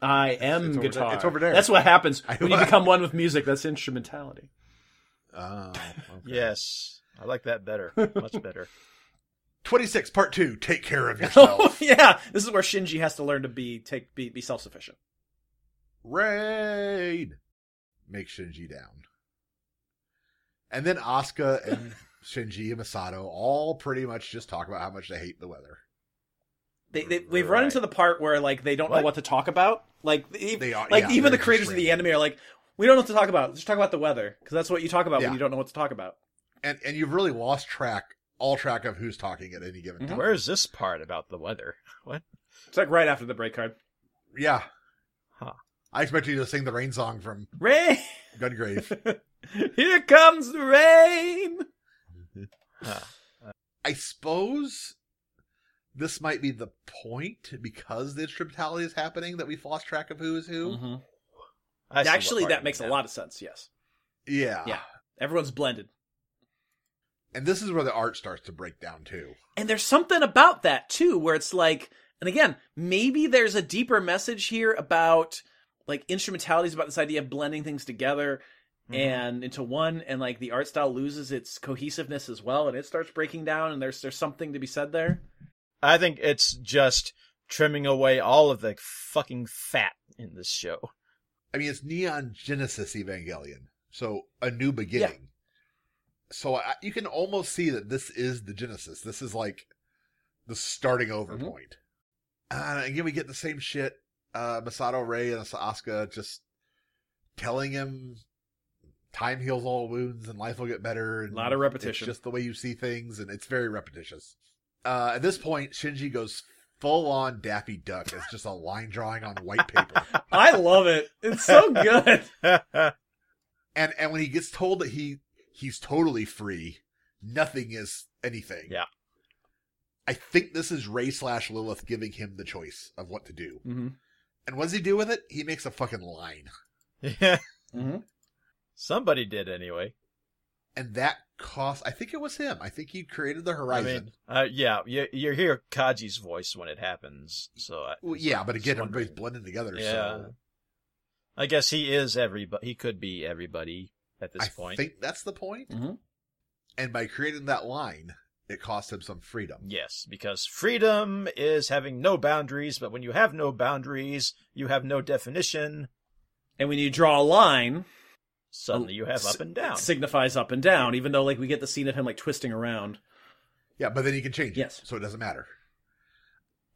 I am It's over there- guitar. it's over there. That's what happens I- when you become one with music. That's instrumentality. Oh, okay. Yes, I like that better, much better. 26 part 2 take care of Oh yourself yeah, this is where Shinji has to learn to be take be, be self sufficient. raid make shinji down and then asuka and shinji and misato all pretty much just talk about how much they hate the weather They, they we've run into the part where like they don't know What? what to talk about. Like e- They are- like yeah, even the creators just of the anime are like, we don't know what to talk about. Let's just talk about the weather because that's what you talk about Yeah. when you don't know what to talk about. and and you've really lost track all track of who's talking at any given Mhm. time Where's this part about the weather? What? It's like right after the break card. yeah Huh. i expect you to sing the rain song from Rain, gungrave here comes the rain. Huh. i suppose this might be the point because the instrumentality is happening that we've lost track of who is who Mm-hmm. I see what Actually, that you makes a lot of sense. Yes, yeah Yeah. everyone's blended. and this is where the art starts to break down too And there's something about that too, where it's like, and again, maybe there's a deeper message here about like instrumentalities about this idea of blending things together Mhm. and into one, and like the art style loses its cohesiveness as well, and it starts breaking down, and there's there's something to be said there. I think it's just trimming away all of the fucking fat in this show. I mean, it's Neon Genesis Evangelion, so a new beginning. Yeah. So I, you can almost see that this is the Genesis. This is like the starting over Mhm. point. Uh, again, we get the same shit. Uh, Misato Rei and Asuka just telling him time heals all wounds and life will get better. And A lot of repetition. It's just the way you see things, and it's very repetitious. Uh, at this point, Shinji goes full on Daffy Duck. It's just a line drawing on white paper. I love it. It's so good. and and when he gets told that he he's totally free, nothing is anything. Yeah. I think this is Rei slash Lilith giving him the choice of what to do. mm-hmm. And what does he do with it? He makes a fucking line. yeah, Mm-hmm. somebody did anyway. And that cost I think it was him. I think he created the I horizon. mean, uh, yeah, you you hear Kaji's voice when it happens, so I, Well, yeah, but again, just wondering. everybody's blending together, Yeah. so I guess he is everybody. He could be everybody at this I point. I think that's the point. Mhm. And by creating that line, it cost him some freedom. Yes, because freedom is having no boundaries, but when you have no boundaries, you have no definition. And when you draw a line, Suddenly you have up and down. It signifies up and down, even though like we get the scene of him like twisting around. Yeah, but then you can change Yes. it, so it doesn't matter.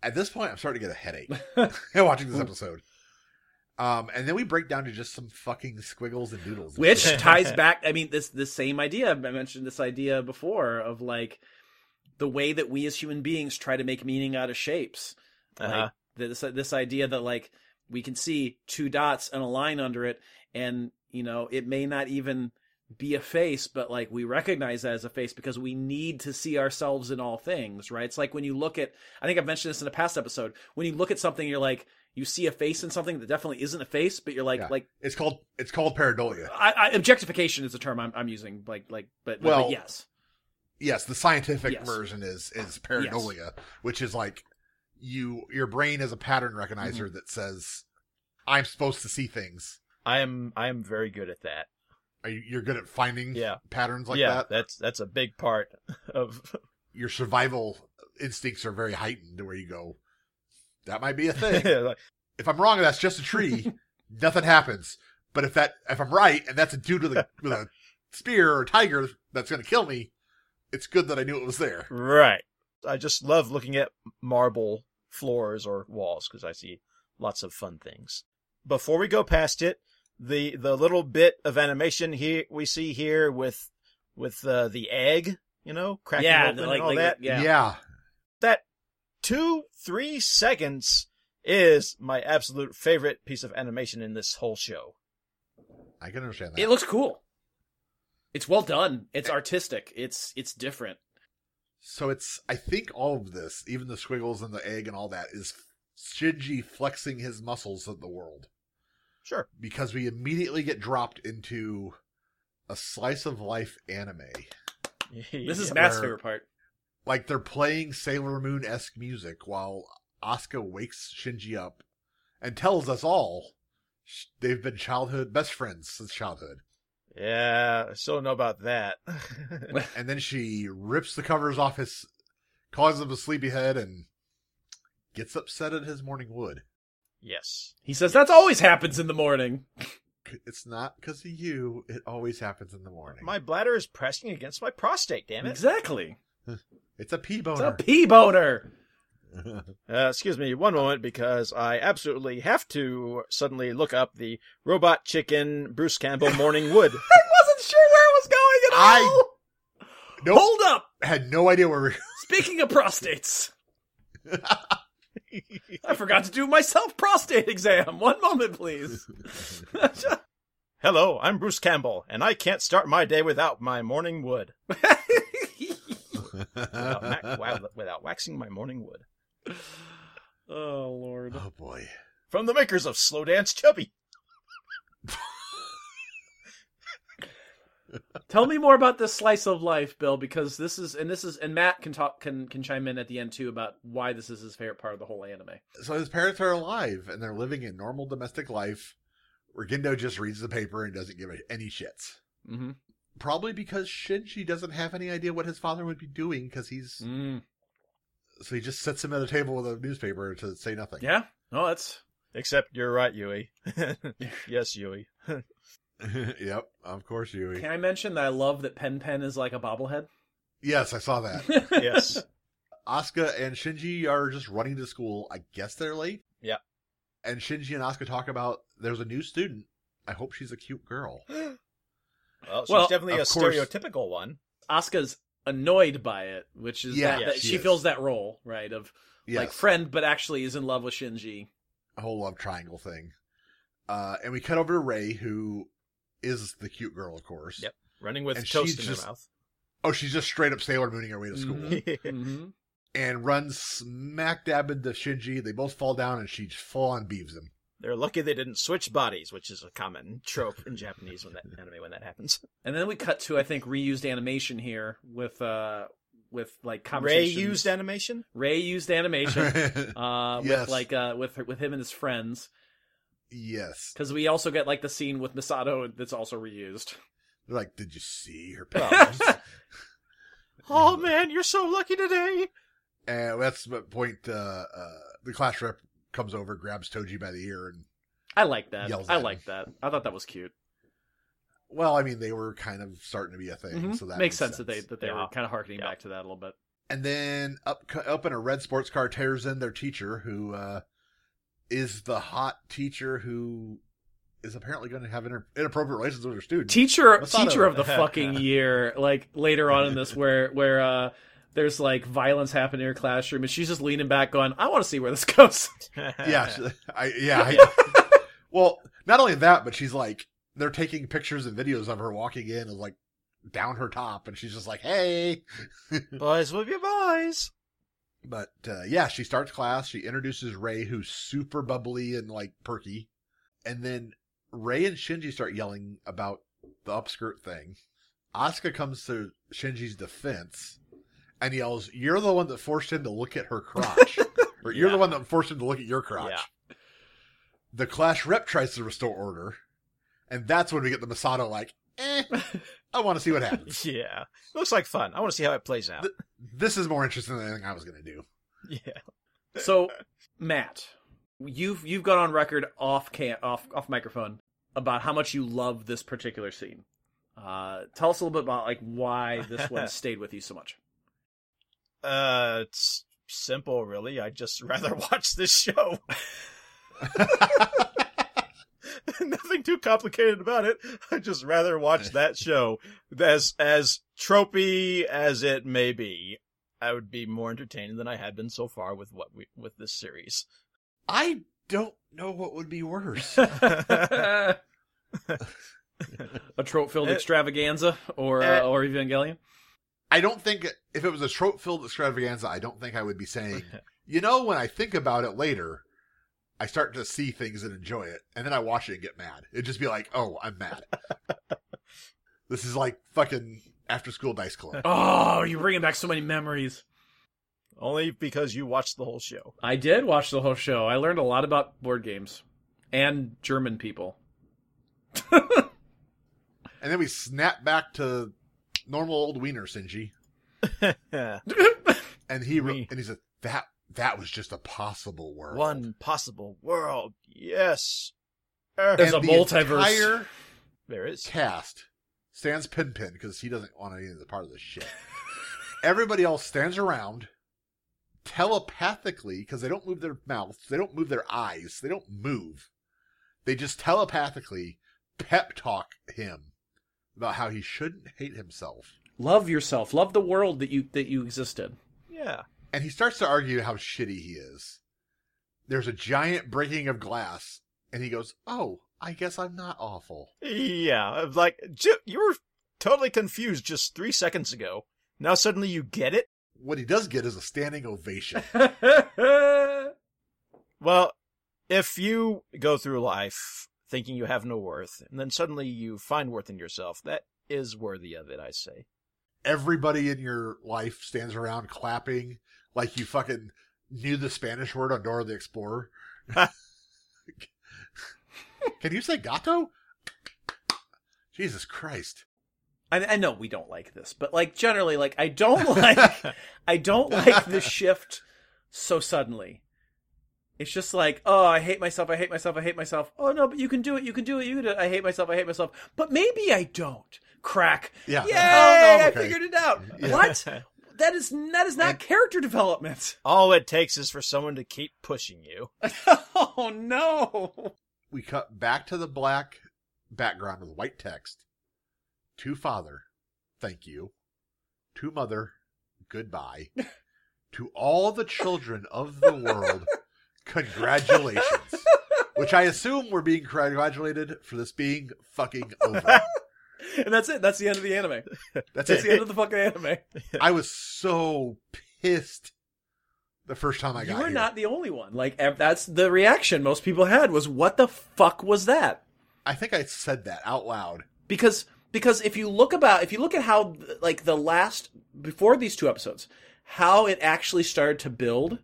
At this point, I'm starting to get a headache watching this episode. Um, and then we break down to just some fucking squiggles and doodles. and Which shit. ties back I mean this this same idea. I mentioned this idea before of like the way that we as human beings try to make meaning out of shapes. Uh-huh. Like this this idea that like we can see two dots and a line under it and you know it may not even be a face but like we recognize that as a face because we need to see ourselves in all things right it's like when you look at i think i've mentioned this in a past episode when you look at something you're like you see a face in something that definitely isn't a face but you're like Yeah. like it's called it's called pareidolia. I, I, objectification is the term I'm, I'm using like like but, Well, but yes Yes, the scientific Yes. version is is pareidolia, which is like you your brain is a pattern recognizer Mm-hmm. that says I'm supposed to see things. I am I am very good at that. Are you, you're good at finding Yeah. patterns like yeah, that. that's that's a big part of Your survival instincts are very heightened, where you go, that might be a thing. like, if I'm wrong, and that's just a tree. nothing happens. But if that if I'm right, and that's a dude with a with a spear or a tiger that's going to kill me, it's good that I knew it was there. right. I just love looking at marble floors or walls because I see lots of fun things. Before we go past it, the the little bit of animation here we see here with with uh, the egg, you know, cracking yeah open like, and all like that. yeah yeah. that two, three seconds is my absolute favorite piece of animation in this whole show. I can understand that. it looks cool it's well done it's artistic it's it's different So it's I think all of this, even the squiggles and the egg and all that, is Shinji flexing his muscles at the world. Sure. Because we immediately get dropped into a slice of life anime. this is Yeah. Matt's favorite part Like they're playing Sailor Moon esque music while Asuka wakes Shinji up and tells us all they've been childhood best friends since childhood. Yeah, I still don't know about that. And then she rips the covers off his, calls him a sleepyhead, and gets upset at his morning wood. Yes. he says that's always happens in the morning It's not because of you. It always happens in the morning. My bladder is pressing against my prostate, damn it. exactly it's a pee boner. it's a boner. pee boner Uh, excuse me one moment because I absolutely have to suddenly look up the Robot Chicken Bruce Campbell Morning Wood. I wasn't sure where it was going at I- all. nope. Hold up. I Had no idea where we were. Speaking of prostates, I forgot to do my self prostate exam. One moment, please. Hello, I'm Bruce Campbell, and I can't start my day without my morning wood. Without, ma- without waxing my morning wood. oh lord. oh boy. From the makers of Slow Dance Chubby. Tell me more about this slice of life, Bill, because this is and this is and Matt can talk can can chime in at the end too about why this is his favorite part of the whole anime. So his parents are alive and they're living a normal domestic life where Gendo just reads the paper and doesn't give a- any shits. Mm-hmm. Probably because Shinji doesn't have any idea what his father would be doing because he's. Mm. So he just sits him at a table with a newspaper to say nothing. Yeah. No, that's Except you're right, Yui. yes, Yui. yep, of course, Yui. can I mention that I love that Pen Pen is like a bobblehead? Yes, I saw that. Yes. Asuka and Shinji are just running to school. I guess they're late. Yeah. And Shinji and Asuka talk about there's a new student. I hope she's a cute girl. Well, she's Well, definitely a course- stereotypical one. Asuka's annoyed by it, which is Yeah, that, that she she is. fills that role, right? Of Yes. like friend, but actually is in love with Shinji. a whole love triangle thing. Uh, and we cut over to Rei, who is the cute girl, of course. Yep. Running with And toast she's in just- her mouth. Oh, she's just straight up Sailor Mooning her way to school Mhm. hmm and runs smack dab into Shinji. They both fall down, and she just full on beeves him. They're lucky they didn't switch bodies, which is a common trope in Japanese when that anime when that happens. And then we cut to I think reused animation here with uh with like Ray conversations. used animation. Ray used animation uh Yes. with like uh with with him and his friends Yes. Because we also get like the scene with Misato that's also reused. They're like, did you see her pictures? Oh man, you're so lucky today. and that's the point. Uh, uh, the class rep comes over, grabs Toji by the ear, and I like that. Yells I at him. like that. I thought that was cute. well, I mean, they were kind of starting to be a thing, Mhm. so that makes made sense, that they that they were kind of harkening Yeah. back to that a little bit. And then up up in a red sports car tears in their teacher, who uh, is the hot teacher who is apparently going to have inter- inappropriate relations with her student. Teacher Misato. teacher of the fucking year. Like later on in this, where where uh there's like violence happening in her classroom, and she's just leaning back, going, "I want to see where this goes." yeah, she- I, yeah. I, well, not only that, but she's like they're taking pictures and videos of her walking in and like down her top, and she's just like, "Hey." boys will be boys. But uh, yeah, she starts class. She introduces Rei, who's super bubbly and like perky, and then Rei and Shinji start yelling about the upskirt thing. Asuka comes to Shinji's defense and yells, "You're the one that forced him to look at her crotch, or you're the one that forced him to look at your crotch." Yeah. The Clash rep tries to restore order, and that's when we get the Misato like, "Eh, I want to see what happens." Yeah. Looks like fun. I want to see how it plays out. Th- This is more interesting than anything I was going to do. Yeah. So, Matt, you've you've gone on record off can off off microphone about how much you love this particular scene. Uh, tell us a little bit about like why this one stayed with you so much. Uh, it's simple, really. I just rather watch this show. Nothing too complicated about it. I'd just rather watch that show. As as tropey as it may be, I would be more entertained than I had been so far with what we with this series. I don't know what would be worse. a trope filled Uh, extravaganza or uh, uh, or Evangelion. I don't think if it was a trope filled extravaganza, I don't think I would be saying, you know, when I think about it later, I start to see things and enjoy it, and then I watch it and get mad. It'd just be like, oh, I'm mad. this is like fucking after school dice club. Oh, you're bringing back so many memories. Only because you watched the whole show. I did watch the whole show. I learned a lot about board games and German people. And then we snap back to normal old wiener Shinji, and he re- and he said that that was just a possible world. One possible world. Yes. There's And a the multiverse. Entire There is. cast stands Pen Pen because he doesn't want any of the part of this shit. Everybody else stands around telepathically because they don't move their mouths, they don't move their eyes, they don't move. They just telepathically pep talk him about how he shouldn't hate himself. Love yourself. Love the world that you that you exist in. Yeah. And he starts to argue how shitty he is. There's a giant breaking of glass, and he goes, Oh, I guess I'm not awful. Yeah. Like, you were totally confused just three seconds ago. Now suddenly you get it? What he does get is a standing ovation. Well, if you go through life thinking you have no worth, and then suddenly you find worth in yourself, that is worthy of it, I say. everybody in your life stands around clapping like you fucking knew the Spanish word on Dora the Explorer. Can you say gato? Jesus Christ. I, I know we don't like this, but like generally, like I don't like I don't like the shift so suddenly. It's just like, oh, I hate myself, I hate myself, I hate myself. Oh no, but you can do it, you can do it, you can do it. I hate myself, I hate myself. But maybe I don't. Crack. Yeah. Yay! Oh, no, I figured it out. Yeah. What? That is that is not And- character development. All it takes is for someone to keep pushing you. oh no. We cut back to the black background with white text. To father, thank you. To mother, goodbye. to all the children of the world, congratulations. Which I assume we're being congratulated for this being fucking over. And that's it. That's the end of the anime. That's That's the end of the fucking anime. I was so pissed the first time I You got were here. not the only one. Like that's the reaction most people had was, "What the fuck was that?" I think I said that out loud. Because because if you look about if you look at how like the last before these two episodes, how it actually started to build,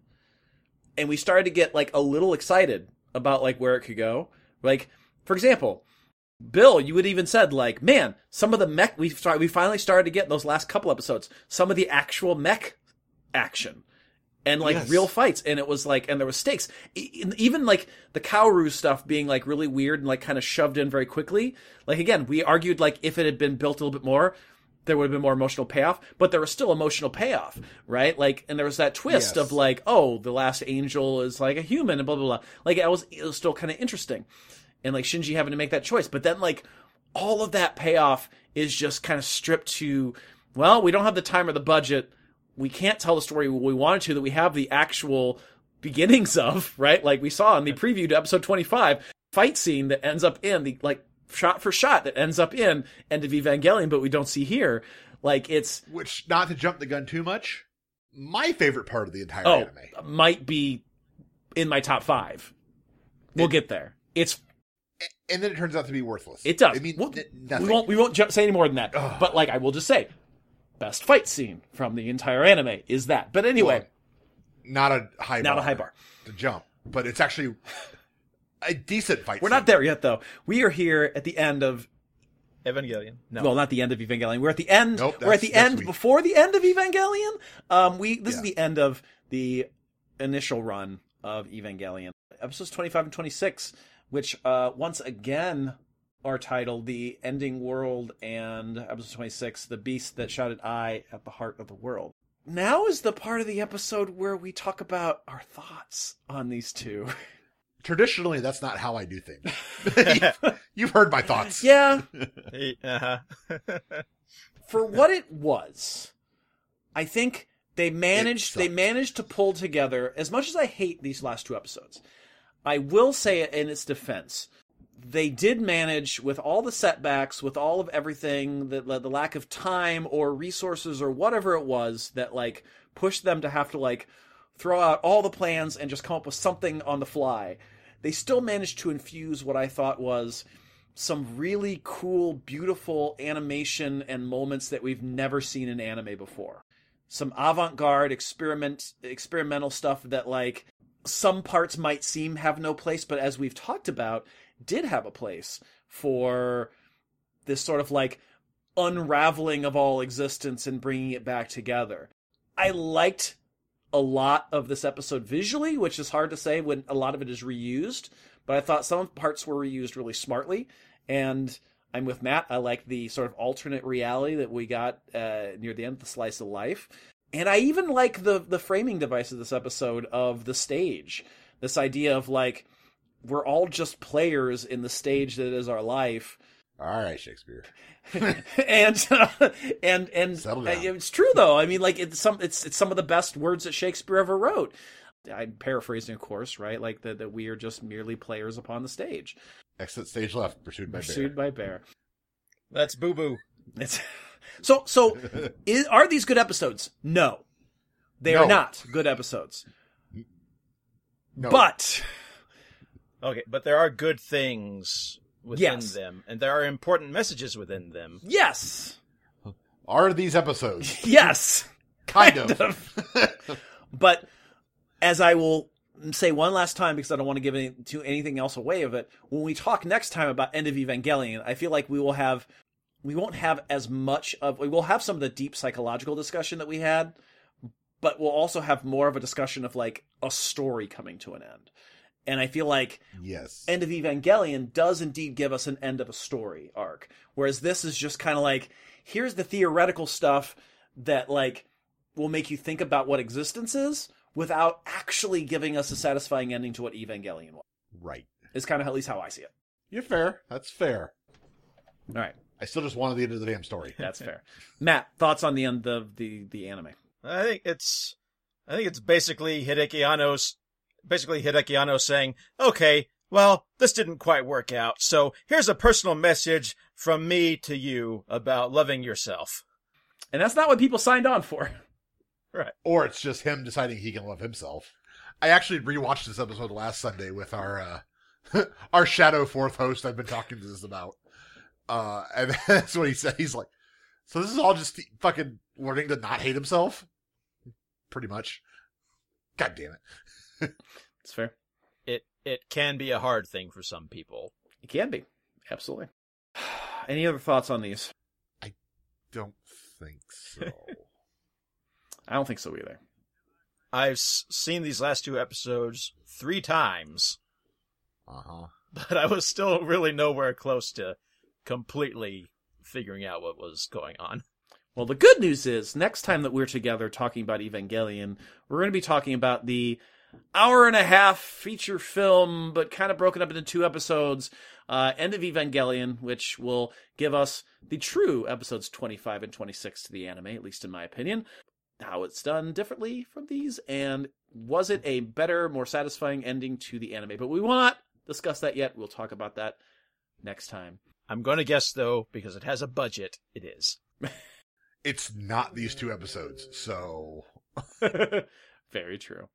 and we started to get like a little excited about like where it could go. Like, for example, Bill, you would even said like, man, some of the mech we started, we finally started to get in those last couple episodes, some of the actual mech action and like Yes. real fights, and it was like, and there was stakes. Even like the Kaoru stuff being like really weird and like kind of shoved in very quickly. Like again, we argued like if it had been built a little bit more, there would have been more emotional payoff, but there was still emotional payoff, right? Like, and there was that twist Yes. of like, oh, the last angel is like a human and blah blah blah. Like, it was it was still kind of interesting, and like Shinji having to make that choice, but then like all of that payoff is just kind of stripped to, well, we don't have the time or the budget. We can't tell the story we wanted to that we have the actual beginnings of, right? Like we saw in the preview to episode 25, fight scene that ends up in the like shot for shot that ends up in End of Evangelion, but we don't see here. Like it's Which, not to jump the gun too much, my favorite part of the entire oh anime. might be in my top five. We'll It- get there. It's And then it turns out to be worthless. It does. I mean, we'll, n- we won't we won't ju- say any more than that. Ugh. But like I will just say, best fight scene from the entire anime is that. But anyway, Well, not a high not bar a high bar. to jump, but it's actually a decent fight. We're scene. not there yet though. We are here at the end of Evangelion. No. well, not the end of Evangelion. We're at the end. Nope, we're at the end week. before the end of Evangelion. Um, we this is the end of the initial run of Evangelion, episodes twenty five and twenty six, which uh once again are titled "The Ending World" and episode twenty six, "The Beast That Shouted I at the Heart of the World." Now is the part of the episode where we talk about our thoughts on these two. Traditionally, that's not how I do things. you've, you've heard my thoughts. yeah, uh-huh. for what it was, I think they managed they managed to pull together as much as I hate these last two episodes. I will say it in its defense. They did manage with all the setbacks, with all of everything, that the lack of time or resources or whatever it was that like pushed them to have to like throw out all the plans and just come up with something on the fly. They still managed to infuse what I thought was some really cool, beautiful animation and moments that we've never seen in anime before. Some avant-garde experiment experimental stuff that like some parts might seem have no place, but as we've talked about, did have a place for this sort of like unraveling of all existence and bringing it back together. I liked a lot of this episode visually, which is hard to say when a lot of it is reused, but I thought some parts were reused really smartly. And I'm with Matt. I like the sort of alternate reality that we got uh, near the end of the slice of life. And I even like the the framing device of this episode of the stage. This idea of like we're all just players in the stage that is our life. All right, Shakespeare. and uh, and and Settle it's true though. I mean, like it's some it's it's some of the best words that Shakespeare ever wrote. I'm paraphrasing, of course, right? Like that that we are just merely players upon the stage, Exit stage left, pursued by pursued by bear. That's boo boo. It's so so. is, are these good episodes? No, they are not good episodes. No. But Okay, but there are good things within Yes. them, and there are important messages within them. yes, Are these episodes? yes, Kind, Kind of. but as I will say one last time because I don't want to give any, to anything else away of it. When we talk next time about End of Evangelion, I feel like we will have we won't have as much of we will have some of the deep psychological discussion that we had, but we'll also have more of a discussion of like a story coming to an end. And I feel like yes. End of Evangelion does indeed give us an end of a story arc, whereas this is just kind of like here's the theoretical stuff that like will make you think about what existence is without actually giving us a satisfying ending to what Evangelion was. right. Is kind of at least how I see it. You're fair. That's fair. All right, I still just wanted the end of the damn story. that's fair. Matt, thoughts on the end of the the anime? I think it's, I think it's basically Hideaki Anno's, basically Hideki Anno saying, okay, well, this didn't quite work out, so here's a personal message from me to you about loving yourself. And that's not what people signed on for. Right. Or it's just him deciding he can love himself. I actually rewatched this episode last Sunday with our uh our Shadow Fourth host I've been talking to this about. Uh and that's what he said. He's like, So this is all just fucking learning to not hate himself? Pretty much. God damn it. It's fair. It it can be a hard thing for some people. It can be. Absolutely. Any other thoughts on these? I don't think so. I don't think so either. I've seen these last two episodes three times, uh huh. but I was still really nowhere close to completely figuring out what was going on. Well, the good news is next time that we're together talking about Evangelion, we're going to be talking about the hour and a half feature film, but kind of broken up into two episodes, uh, End of Evangelion, which will give us the true episodes 25 and 26 to the anime, at least in my opinion. How it's done differently from these, and was it a better, more satisfying ending to the anime? But we will not discuss that yet. We'll talk about that next time. I'm going to guess though, because it has a budget, it is. It's not these two episodes, so Very true.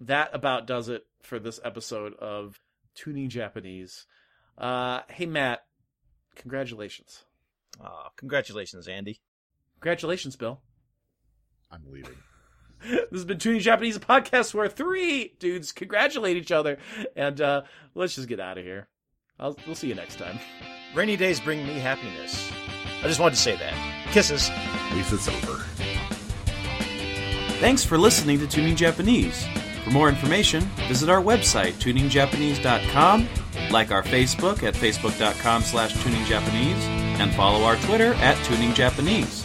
That about does it for this episode of Tuning Japanese. Uh, hey, Matt, congratulations. Aw, congratulations, Andy. Congratulations, Bill. I'm leaving. This has been Tuning Japanese, a podcast where three dudes congratulate each other. And uh, let's just get out of here. I'll, we'll see you next time. Rainy days bring me happiness. I just wanted to say that. Kisses. At least it's over. Thanks for listening to Tuning Japanese. For more information, visit our website, tuningjapanese.com, like our Facebook at facebook.com slash tuningjapanese, and follow our Twitter at tuningjapanese.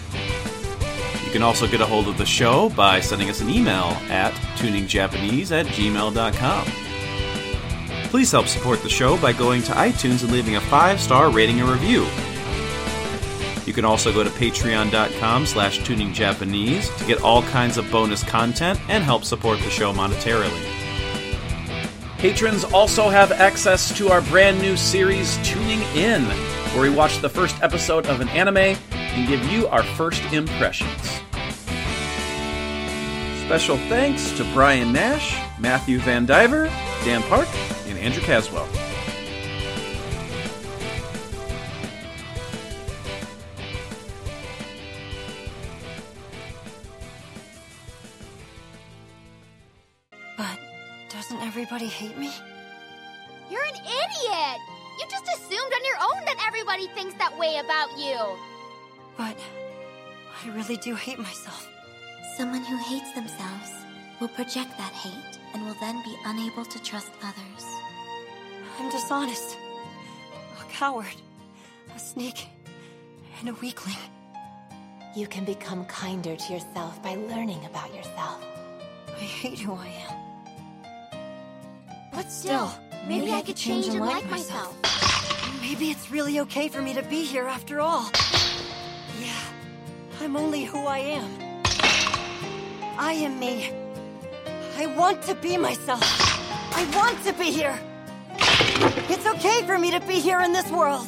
You can also get a hold of the show by sending us an email at tuningjapanese at gmail.com. Please help support the show by going to iTunes and leaving a five-star rating and review. You can also go to patreon.com slash tuningjapanese to get all kinds of bonus content and help support the show monetarily. Patrons also have access to our brand new series, Tuning In, where we watch the first episode of an anime and give you our first impressions. Special thanks to Brian Nash, Matthew Van Diver, Dan Park, Andrew Caswell. But doesn't everybody hate me? You're an idiot! You just assumed on your own that everybody thinks that way about you. But I really do hate myself. Someone who hates themselves will project that hate and will then be unable to trust others. I'm dishonest. A coward. A sneak. And a weakling. You can become kinder to yourself by learning about yourself. I hate who I am. But still, maybe I could change and like myself. Maybe it's really okay for me to be here after all. Yeah, I'm only who I am. I am me. I want to be myself. I want to be here. It's okay for me to be here in this world.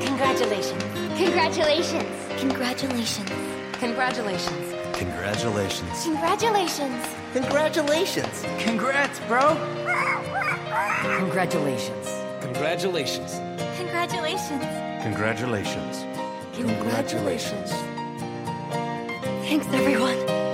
Congratulations. Congratulations. Congratulations. Congratulations. Congratulations. Congratulations. Congratulations. Congrats, bro. Congratulations. Congratulations. Congratulations. Congratulations. Congratulations. Thanks, everyone.